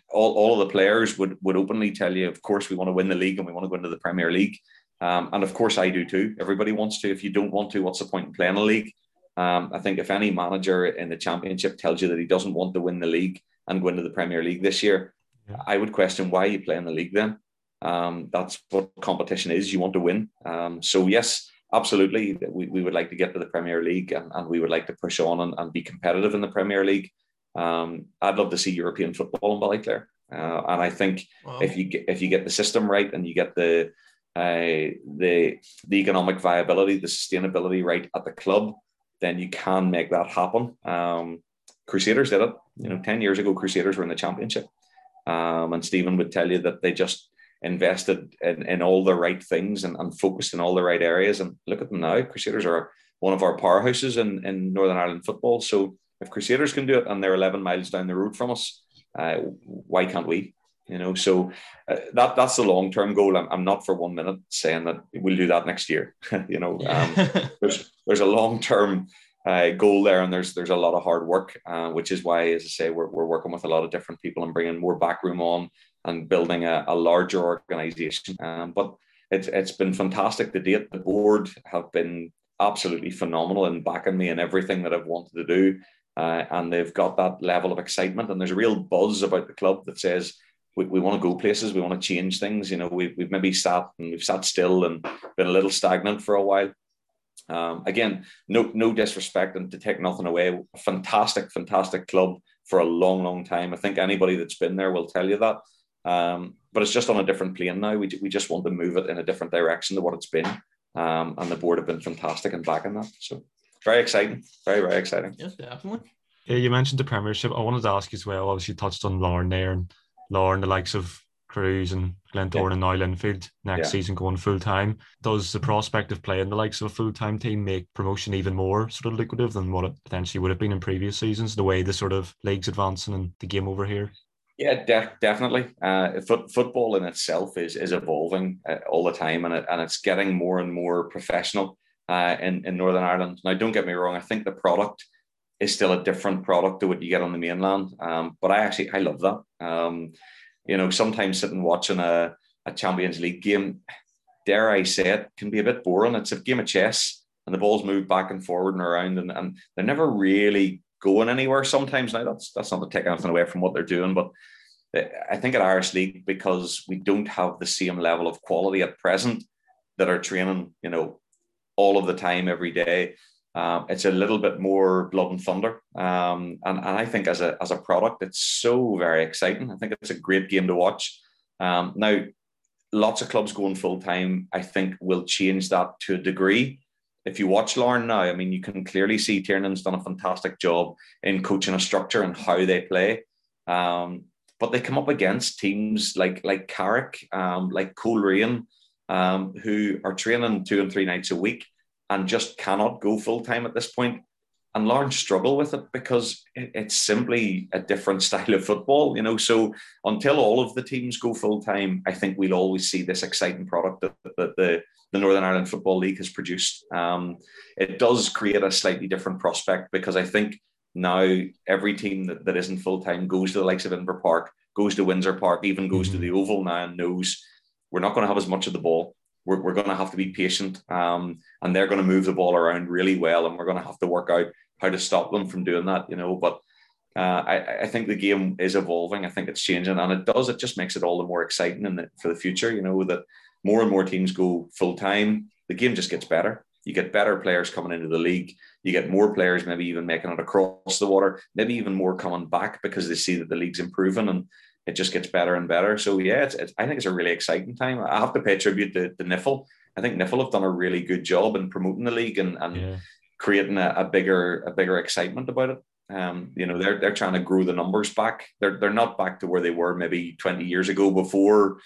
all, all of the players would would openly tell you, of course, we want to win the league and we want to go into the Premier League. Um, and of course, I do too. Everybody wants to. If you don't want to, what's the point in playing a league? Um, I think if any manager in the Championship tells you that he doesn't want to win the league and go into the Premier League this year, yeah. I would question why you play in the league then. Um, that's what competition is. You want to win. Um, so yes, absolutely, we, we would like to get to the Premier League and, and we would like to push on and, and be competitive in the Premier League. Um, I'd love to see European football in Ballyclare, uh, and I think wow. if you get, if you get the system right and you get the uh, the the economic viability, the sustainability right at the club, then you can make that happen. Um, Crusaders did it. You know, ten years ago, Crusaders were in the championship, um, and Stephen would tell you that they just invested in, in all the right things and, and focused in all the right areas. And look at them now. Crusaders are one of our powerhouses in, in Northern Ireland football. So if Crusaders can do it and they're 11 miles down the road from us, uh, why can't we? You know, so uh, that that's the long term goal. I'm, I'm not for one minute saying that we'll do that next year. you know, um, there's there's a long term uh, goal there, and there's there's a lot of hard work, uh, which is why, as I say, we're, we're working with a lot of different people and bringing more backroom on and building a, a larger organization. Um, but it's it's been fantastic to date. The board have been absolutely phenomenal in backing me in everything that I've wanted to do. Uh, and they've got that level of excitement and there's a real buzz about the club that says we, we want to go places, we want to change things. You know, we've, we've maybe sat and we've sat still and been a little stagnant for a while. Um, again, no no disrespect and to take nothing away. A fantastic, fantastic club for a long, long time. I think anybody that's been there will tell you that. Um, but it's just on a different plane now. We, we just want to move it in a different direction to what it's been. Um, and the board have been fantastic in backing that. So very exciting, very very exciting. Yes, definitely. Yeah, you mentioned the Premiership. I wanted to ask you as well. Obviously, you touched on Larne there, and Larne, the likes of Crues and Glentoran yeah. and now Linfield next yeah. season going full time. Does the prospect of playing the likes of a full time team make promotion even more sort of lucrative than what it potentially would have been in previous seasons? The way the sort of leagues advancing and the game over here. Yeah, de- definitely. Uh, foot- football in itself is is evolving uh, all the time, and it, and it's getting more and more professional uh, in in Northern Ireland. Now, don't get me wrong. I think the product is still a different product to what you get on the mainland. Um, but I actually I love that. Um, you know, sometimes sitting watching a, a Champions League game, dare I say it, can be a bit boring. It's a game of chess and the balls move back and forward and around and, and they're never really going anywhere sometimes. Now that's that's not to take anything away from what they're doing, but I think at Irish League, because we don't have the same level of quality at present that are training, you know, all of the time every day. Um, it's a little bit more blood and thunder, um, and, and I think as a as a product, it's so very exciting. I think it's a great game to watch. Um, now, lots of clubs going full time, I think, will change that to a degree. If you watch Larne now, I mean, you can clearly see Tiernan's done a fantastic job in coaching a structure and how they play. Um, but they come up against teams like like Carrick, um, like Coleraine, um, who are training two and three nights a week and just cannot go full time at this point. And Larne struggle with it because it's simply a different style of football, you know. So until all of the teams go full time, I think we'll always see this exciting product that, that the, the Northern Ireland Football League has produced. Um, it does create a slightly different prospect because I think now every team that, that isn't full time goes to the likes of Inver Park, goes to Windsor Park, even goes mm-hmm. to the Oval now and knows we're not going to have as much of the ball we're, we're going to have to be patient um, and they're going to move the ball around really well and we're going to have to work out how to stop them from doing that you know but uh, I, I think the game is evolving. I think it's changing and it does it just makes it all the more exciting the, for the future you know that more and more teams go full time the game just gets better. You get better players coming into the league. You get more players maybe even making it across the water maybe even more coming back because they see that the league's improving and it just gets better and better. So yeah, it's, it's, I think it's a really exciting time. I have to pay tribute to, to NIFL. I think NIFL have done a really good job in promoting the league and, and yeah. creating a, a, bigger a bigger excitement about it. Um, you know, they're they're trying to grow the numbers back. They're they're not back to where they were maybe 20 years ago before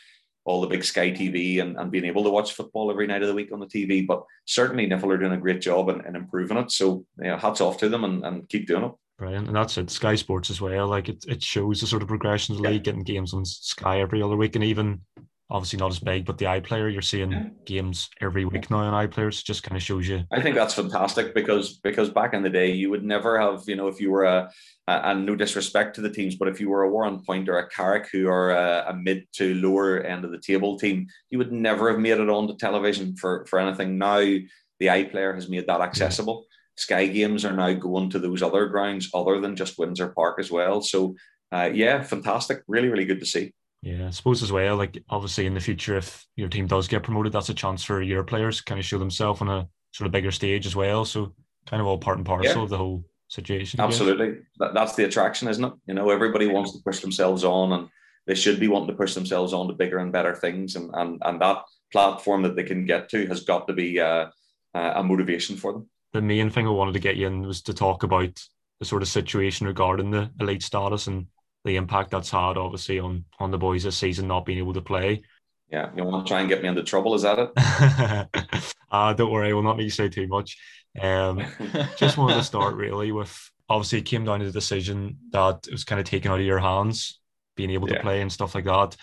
all the big Sky TV and, and being able to watch football every night of the week on the TV. But certainly NIFL are doing a great job in, in improving it. So you know, hats off to them and, and keep doing it. Brilliant. And that's it. Sky Sports as well. Like it, it shows the sort of progression of the league, getting games on Sky every other week. And even obviously not as big, but the iPlayer, you're seeing yeah. games every week now on iPlayers. Just kind of shows you. I think that's fantastic because because back in the day, you would never have, you know, if you were a, a and no disrespect to the teams, but if you were a Warrenpoint or a Carrick who are a, a, mid to lower end of the table team, you would never have made it onto television for for anything. Now the iPlayer has made that accessible. Sky Games are now going to those other grounds other than just Windsor Park as well. So uh, yeah, fantastic. Really, really good to see. Yeah, I suppose as well, like obviously in the future, if your team does get promoted, that's a chance for your players to kind of show themselves on a sort of bigger stage as well. So kind of all part and parcel yeah. of the whole situation. Absolutely. That, that's the attraction, isn't it? You know, everybody wants to push themselves on and they should be wanting to push themselves on to bigger and better things. And and, and that platform that they can get to has got to be uh, a motivation for them. The main thing I wanted to get you in was to talk about the sort of situation regarding the elite status and the impact that's had obviously on on the boys this season not being able to play. Yeah, you want to try and get me into trouble? Is that it? uh, don't worry, we'll not make you say too much. Um, just wanted to start really with obviously it came down to the decision that it was kind of taken out of your hands, being able to play and stuff like that.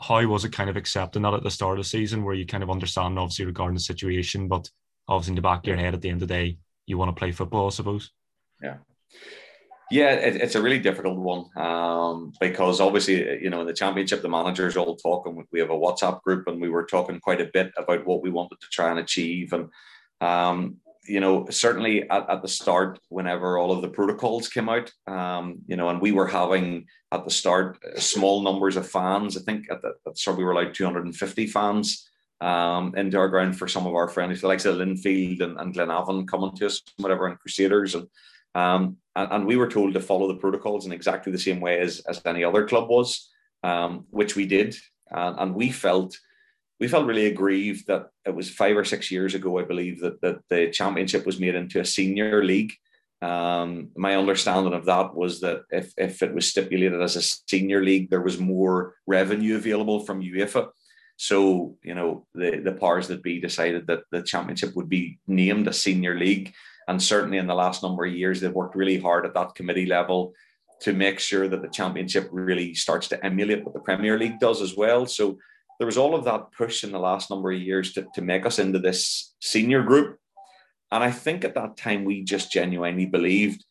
How was it kind of accepting that at the start of the season, where you kind of understand obviously regarding the situation, but obviously in the back of your head at the end of the day, you want to play football, I suppose. Yeah, yeah, it, it's a really difficult one um, because obviously, you know, in the championship, the managers all talk, and we have a WhatsApp group, and we were talking quite a bit about what we wanted to try and achieve. And, um, you know, certainly at, at, the start, whenever all of the protocols came out, um, you know, and we were having at the start small numbers of fans. I think at the, at the start we were like 250 fans um, our ground for some of our friends, the likes of Linfield and, and Glenavon coming to us, whatever, and Crusaders. And um, and, and, we were told to follow the protocols in exactly the same way as, as any other club was, um, which we did. And, and, we felt we felt really aggrieved that it was five or six years ago, I believe, that, that the championship was made into a senior league. Um, my understanding of that was that if, if it was stipulated as a senior league, there was more revenue available from UEFA. So, you know, the, the powers that be decided that the championship would be named a senior league. And certainly in the last number of years, they've worked really hard at that committee level to make sure that the championship really starts to emulate what the Premier League does as well. So there was all of that push in the last number of years to, to make us into this senior group. And I think at that time we just genuinely believed,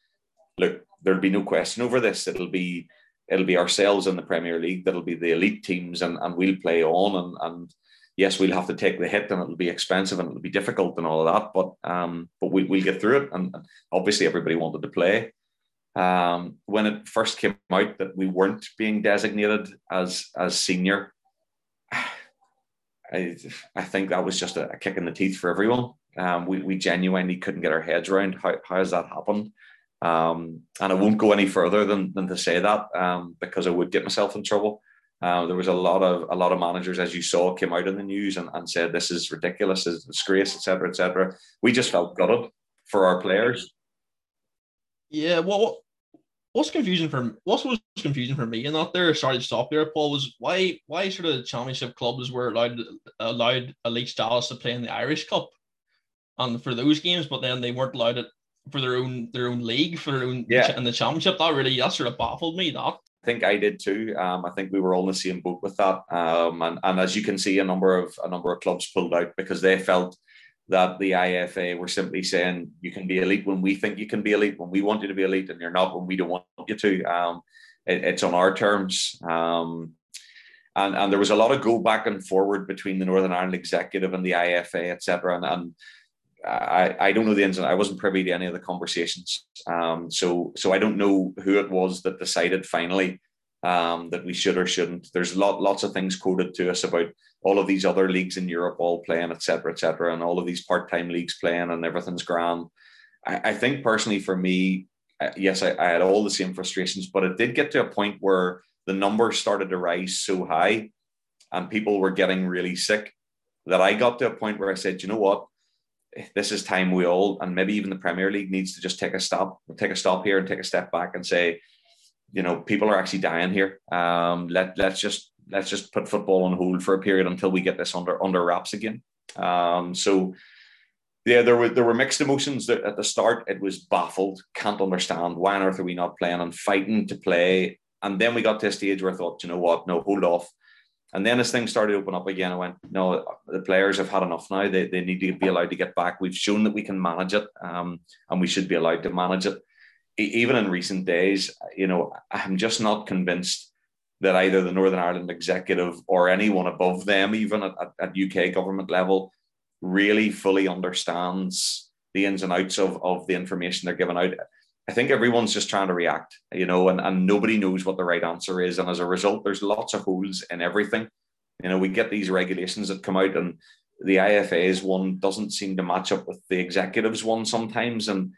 look, there'll be no question over this. It'll be it'll be ourselves in the Premier League that'll be the elite teams and, and we'll play on and, and yes, we'll have to take the hit and it'll be expensive and it'll be difficult and all of that, but um, but we, we'll get through it. And obviously, everybody wanted to play. Um, when it first came out that we weren't being designated as as senior, I I think that was just a, a kick in the teeth for everyone. Um, we we genuinely couldn't get our heads around how how has that happened. Um, and I won't go any further than, than to say that um, because I would get myself in trouble. Uh, there was a lot of a lot of managers, as you saw, came out in the news and, and said this is ridiculous, this is disgrace, etc., etc. We just felt gutted for our players. Yeah, well, what what's confusing for what was confusing for me and not there sorry to stop there paul was why why sort of championship clubs were allowed allowed elite status to play in the irish cup and for those games but then they weren't allowed it for their own their own league for their own yeah. in the championship that really that sort of baffled me that I think I did too. Um, I think we were all in the same boat with that. Um, and, and as you can see, a number of a number of clubs pulled out because they felt that the IFA were simply saying you can be elite when we think you can be elite, when we want you to be elite, and you're not when we don't want you to. Um, it, it's on our terms. Um, and, and there was a lot of go back and forward between the Northern Ireland executive and the IFA, etc. And, and I, I don't know the ins and I wasn't privy to any of the conversations. Um, so so I don't know who it was that decided finally um, that we should or shouldn't. There's lot, lots of things quoted to us about all of these other leagues in Europe all playing, etc., etc., and all of these part-time leagues playing, and everything's grand. I, I think personally, for me, uh, yes, I, I had all the same frustrations, but it did get to a point where the numbers started to rise so high, and people were getting really sick that I got to a point where I said, you know what, this is time we all, and maybe even the Premier League needs to just take a stop, take a stop here, and take a step back and say, you know, people are actually dying here. Um, let let's just let's just put football on hold for a period until we get this under under wraps again. Um, so yeah, there were there were mixed emotions at the start. It was baffled, can't understand why on earth are we not playing and fighting to play. And then we got to a stage where I thought, you know what, no, hold off. And then as things started to open up again, I went, no, the players have had enough now. They, they need to be allowed to get back. We've shown that we can manage it, um, and we should be allowed to manage it. even in recent days, you know, I'm just not convinced that either the Northern Ireland executive or anyone above them, even at, at, UK government level, really fully understands the ins and outs of, of the information they're giving out. I think everyone's just trying to react, you know, and, and nobody knows what the right answer is. And as a result, there's lots of holes in everything. You know, we get these regulations that come out, and the IFA's one doesn't seem to match up with the executives one sometimes. And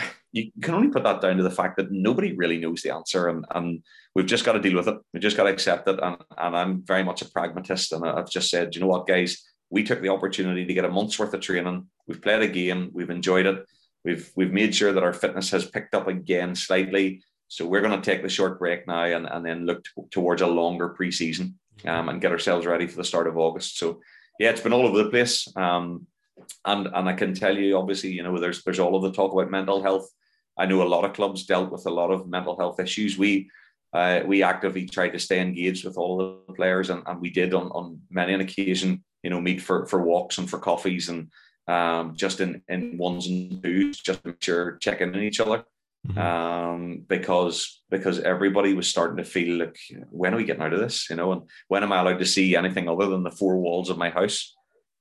you can only put that down to the fact that nobody really knows the answer. And, and we've just got to deal with it. We've just got to accept it. And, and I'm very much a pragmatist. And I've just said, you know what, guys, we took the opportunity to get a month's worth of training. We've played a game, we've enjoyed it We've we've made sure that our fitness has picked up again slightly. So we're going to take the short break now and, and then look t- towards a longer preseason um, and get ourselves ready for the start of August. So yeah, it's been all over the place. Um, and and I can tell you, obviously, you know, there's there's all of the talk about mental health. I know a lot of clubs dealt with a lot of mental health issues. We uh, we actively tried to stay engaged with all the players, and, and we did on, on many an occasion, you know, meet for for walks and for coffees and um, just in, in ones and twos, just to make sure checking in each other. Mm-hmm. Um, because because everybody was starting to feel like when are we getting out of this, you know, and when am I allowed to see anything other than the four walls of my house?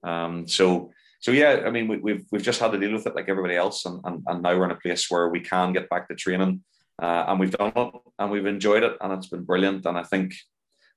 Um, so so yeah, I mean we, have we've, we've just had to deal with it like everybody else, and, and and now we're in a place where we can get back to training, uh, and we've done it, and we've enjoyed it, and it's been brilliant, and I think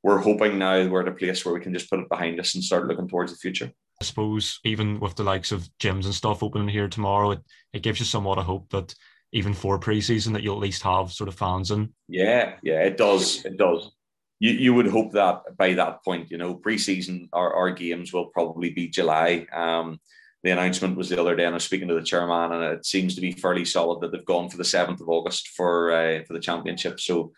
we're hoping now we're at a place where we can just put it behind us and start looking towards the future. I suppose even with the likes of gyms and stuff opening here tomorrow, it, it gives you somewhat of hope that even for preseason that you'll at least have sort of fans in. Yeah, yeah, it does. It does. You, you would hope that by that point, you know, preseason our, our games will probably be July. Um, the announcement was the other day, and I was speaking to the chairman, and it seems to be fairly solid that they've gone for the seventh of August for uh, for the championship. So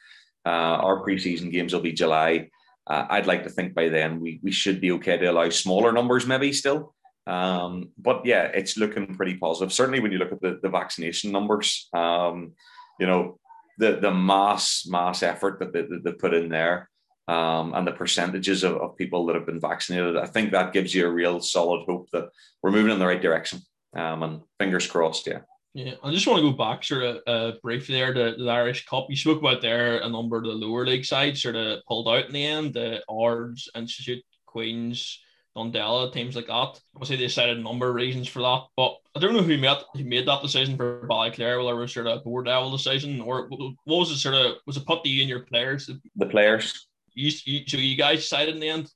uh, our preseason games will be July. Uh, I'd like to think by then we, we should be okay to allow smaller numbers, maybe still. Um, but yeah, it's looking pretty positive. Certainly, when you look at the, the vaccination numbers, um, you know, the, the mass mass effort that they, that they put in there um, and the percentages of, of people that have been vaccinated, I think that gives you a real solid hope that we're moving in the right direction. Um, and fingers crossed, yeah. Yeah, I just want to go back sort of uh, briefly there to the Irish Cup. You spoke about there a number of the lower league sides sort of pulled out in the end, the Ards, Institute, Queens, Dundela, teams like that. Obviously, they cited a number of reasons for that, but I don't know who made who made that decision for Ballyclare, whether it was sort of a board level decision or what was it sort of was it put to you and your players? The players. You, you so you guys decided in the end.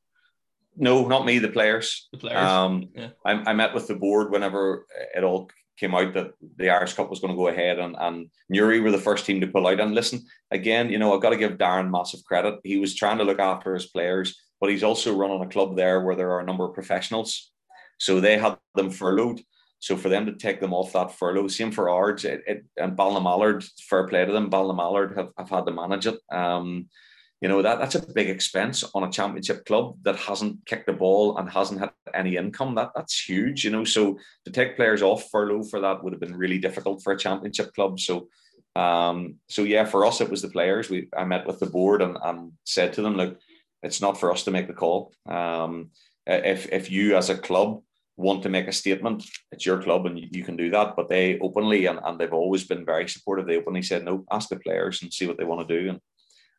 No, not me. The players. The players. Um, yeah. I, I met with the board whenever it all came out that the Irish Cup was going to go ahead and, and Newry were the first team to pull out. And listen, again, you know, I've got to give Darren massive credit. He was trying to look after his players, but he's also running a club there where there are a number of professionals. So they had them furloughed. So for them to take them off that furlough, same for Ards it, it, and Ballinamallard, fair play to them. Ballinamallard have, have had to manage it. Um, you know that that's a big expense on a championship club that hasn't kicked the ball and hasn't had any income. That that's huge, you know. So to take players off furlough for that would have been really difficult for a championship club. So, um, so yeah, for us it was the players. We I met with the board and, and said to them, look, it's not for us to make the call. Um, if if you as a club want to make a statement, it's your club and you, can do that. But they openly and, and they've always been very supportive. They openly said, no, ask the players and see what they want to do. And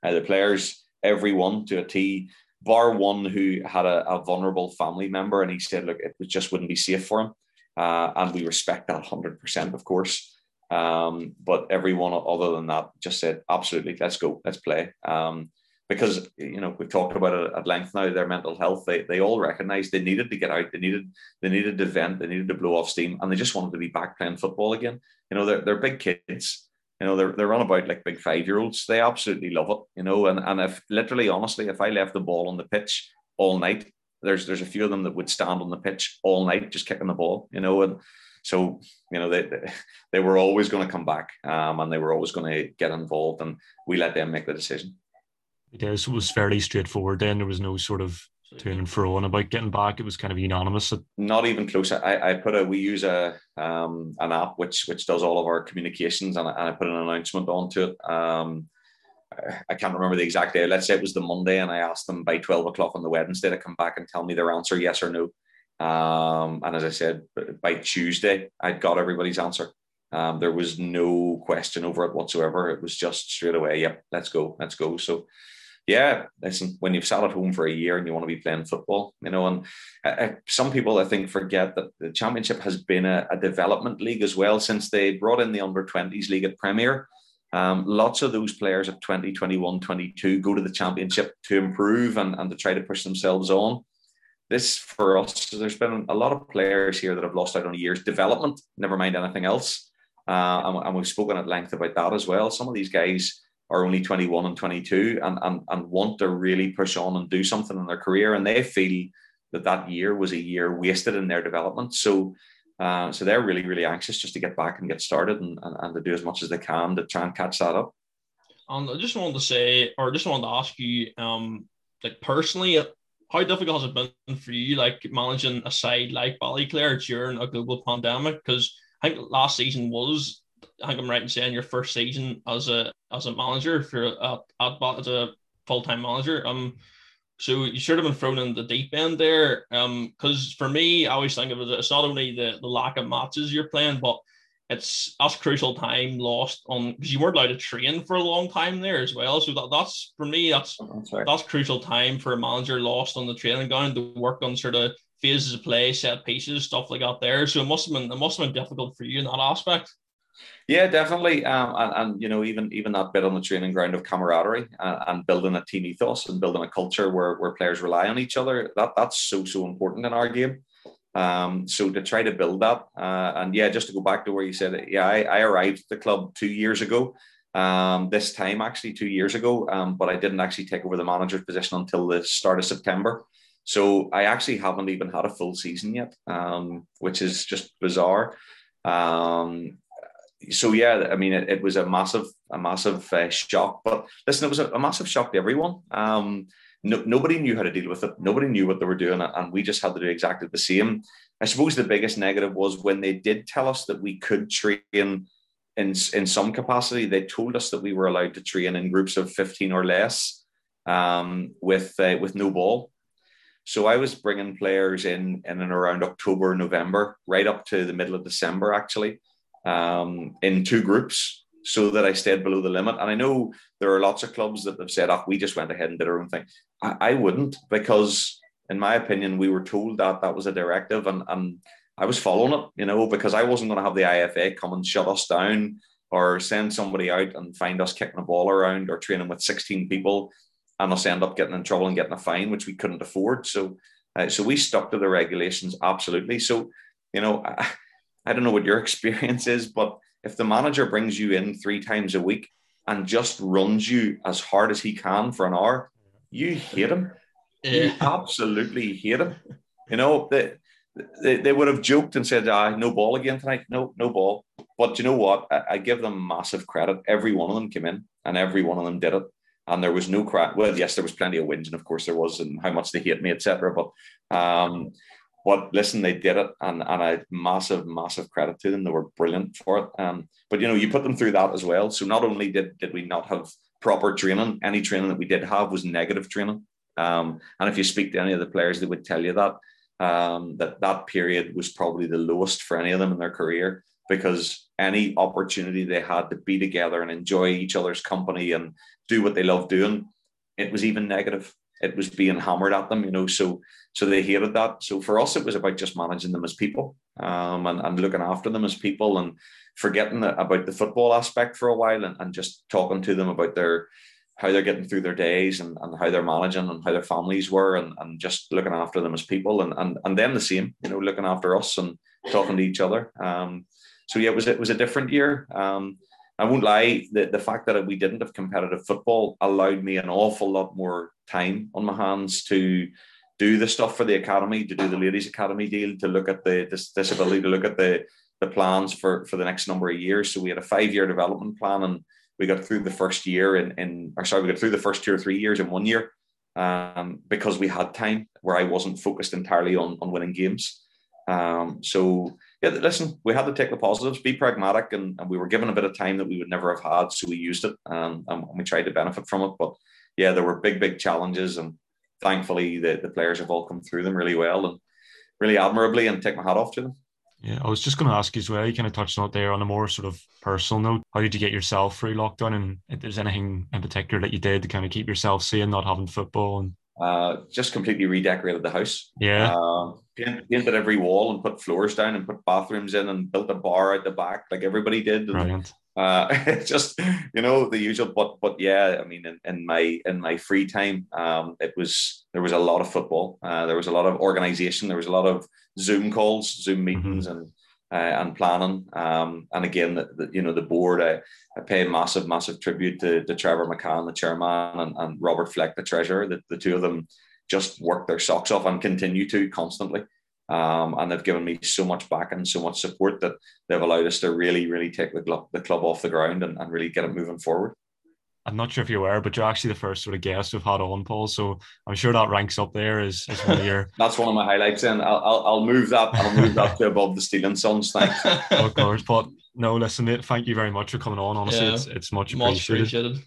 uh, the players, everyone to a T, bar one who had a, a, vulnerable family member, and he said, "Look, it just wouldn't be safe for him," uh, and we respect that hundred percent, of course. Um, but everyone other than that just said, "Absolutely, let's go, let's play." Um, because you know we've talked about it at length now. Their mental health, they they all recognised they needed to get out, they needed they needed to vent, they needed to blow off steam, and they just wanted to be back playing football again. You know, they're they're big kids you know, they're, they're on about like big five year olds. They absolutely love it, you know. And, and if literally, honestly, if I left the ball on the pitch all night, there's there's a few of them that would stand on the pitch all night just kicking the ball, you know. And so, you know, they they were always going to come back um, and they were always going to get involved, and we let them make the decision. It was fairly straightforward. Then there was no sort of to and fro and about getting back. It was kind of unanimous. Not even close. I, I put a we use a um, an app which which does all of our communications and I, and I put an announcement onto it. Um, I can't remember the exact day. Let's say it was the Monday, and I asked them by 12 o'clock on the Wednesday to come back and tell me their answer, yes or no. Um, and as I said, by Tuesday, I'd got everybody's answer. Um, there was no question over it whatsoever. It was just straight away, yep, let's go, let's go. So, yeah, listen, when you've sat at home for a year and you want to be playing football, you know, and uh, some people I think forget that the championship has been a, a, development league as well since they brought in the under 20s league at Premier. Um, lots of those players at 20, 21, 22 go to the championship to improve and, and to try to push themselves on. This for us, there's been a lot of players here that have lost out on a year's development, never mind anything else. Uh, and, and we've spoken at length about that as well. Some of these guys are only 21 and 22 and, and, and want to really push on and do something in their career. And they feel that that year was a year wasted in their development. So, uh, so they're really, really anxious just to get back and get started and, and, and to do as much as they can to try and catch that up. And I just wanted to say, or just wanted to ask you, um, like personally, how difficult has it been for you, like managing a side like Ballyclare during a global pandemic? Because I think last season was I think I'm right in saying your first season as a as a manager for at, at as a full time manager. Um, so you should have been thrown in the deep end there. Um, because for me, I always think of it it's not only the the lack of matches you're playing, but it's that's crucial time lost on because you weren't allowed to train for a long time there as well. So that, that's for me, that's that's, right. that's crucial time for a manager lost on the training ground to work on sort of phases of play, set pieces, stuff like that there. So it must have been it must have been difficult for you in that aspect. Yeah, definitely. Um, and, and, you know, even even that bit on the training ground of camaraderie and, and, building a team ethos and building a culture where, where players rely on each other, that that's so so important in our game. Um, so to try to build that, uh, and yeah, just to go back to where you said, it, yeah, I, I arrived at the club two years ago. Um, this time actually two years ago, um, but I didn't actually take over the manager's position until the start of September. So I actually haven't even had a full season yet, um, which is just bizarre. Um, so yeah, I mean, it, it, was a massive, a massive uh, shock. But listen, it was a, a massive shock to everyone. Um, no, nobody knew how to deal with it. Nobody knew what they were doing, and we just had to do exactly the same. I suppose the biggest negative was when they did tell us that we could train in in some capacity. They told us that we were allowed to train in groups of fifteen or less, um, with uh, with no ball. So I was bringing players in in and around October, November, right up to the middle of December, actually um, in two groups so that I stayed below the limit. And I know there are lots of clubs that have said, oh, we just went ahead and did our own thing. I, I wouldn't because, in my opinion, we were told that that was a directive and, and I was following it, you know, because I wasn't going to have the IFA come and shut us down or send somebody out and find us kicking a ball around or training with 16 people and us end up getting in trouble and getting a fine, which we couldn't afford. So, uh, so we stuck to the regulations absolutely. So, you know, I, don't know what your experience is, but if the manager brings you in three times a week and just runs you as hard as he can for an hour, you hate him. Yeah. You absolutely hate him. You know, they, they, they would have joked and said, ah, no ball again tonight. No, no ball. But you know what? I, I, give them massive credit. Every one of them came in and every one of them did it. And there was no crack. Well, yes, there was plenty of wins, and of course there was, and how much they hate me, etc. But um, but listen, they did it, and and I massive, massive credit to them. They were brilliant for it. Um, but you know, you put them through that as well. So not only did did we not have proper training, any training that we did have was negative training. Um, and if you speak to any of the players, they would tell you that um, that that period was probably the lowest for any of them in their career because any opportunity they had to be together and enjoy each other's company and do what they love doing, it was even negative it was being hammered at them, you know. So so they hated that. So for us, it was about just managing them as people um, and, and looking after them as people and forgetting about the football aspect for a while and, and just talking to them about their how they're getting through their days and, and how they're managing and how their families were and, and just looking after them as people and, and and them the same, you know, looking after us and talking to each other. Um, so yeah, it was it was a different year. Um, I won't lie, the, the fact that we didn't have competitive football allowed me an awful lot more time on my hands to do the stuff for the academy, to do the ladies' academy deal, to look at the this disability, to look at the the plans for for the next number of years. So we had a five year development plan, and we got through the first year in in or sorry, we got through the first two or three years in one year, um, because we had time where I wasn't focused entirely on on winning games. Um, so yeah, listen, we had to take the positives, be pragmatic, and, and we were given a bit of time that we would never have had, so we used it um, and we tried to benefit from it. But yeah, there were big, big challenges, and thankfully the, the players have all come through them really well and really admirably, and take my hat off to them. Yeah, I was just going to ask you as well. You kind of touched on it there on a more sort of personal note. How did you get yourself through lockdown, and if there's anything in particular that you did to kind of keep yourself sane, not having football and uh, just completely redecorated the house. Yeah. Uh, painted every wall and put floors down and put bathrooms in and built a bar at the back like everybody did. Brilliant. Uh, just you know the usual, but but yeah, I mean, in, in my in my free time, um, it was there was a lot of football. Uh, there was a lot of organization. There was a lot of Zoom calls, Zoom meetings, mm-hmm. and uh, and planning. Um, and again, the, the, you know, the board, I, I pay massive, massive tribute to, to Trevor McCann, the chairman, and, and Robert Fleck, the treasurer. The, the two of them just work their socks off and continue to constantly. Um, and they've given me so much back and so much support that they've allowed us to really, really take the club, the club off the ground and, and really get it moving forward. I'm not sure if you're aware, but you're actually the first sort of guest we've had on, Paul. So I'm sure that ranks up there as, as one of your. That's one of my highlights, and I'll, I'll, I'll move that. I'll move that to above the Steel and Sons. Thanks. of course, but no, listen, mate. Thank you very much for coming on. Honestly, yeah, it's it's much appreciated. Much appreciated.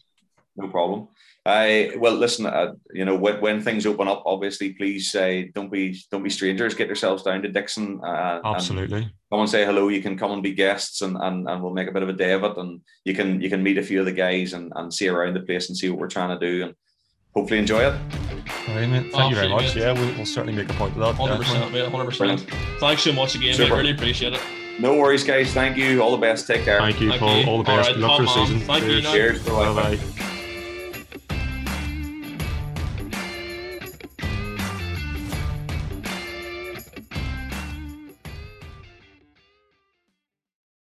No problem. I well, listen. Uh, you know, when, when things open up, obviously, please say uh, don't be don't be strangers. Get yourselves down to Dixon. Uh, Absolutely. come and say hello. You can come and be guests, and, and and we'll make a bit of a day of it. And you can you can meet a few of the guys and, and see around the place and see what we're trying to do, and hopefully enjoy it. All right, mate. Thank you very much. Yeah, we'll, we'll certainly make a point of that. Hundred percent, mate. Hundred percent. Thanks so much again. Super. Mate. Really appreciate it. No worries, guys. Thank you. All the best. Take care. Thank you, Paul. All the best. Good luck for the season. Thank Cheers. you. Cheers. Bye bye.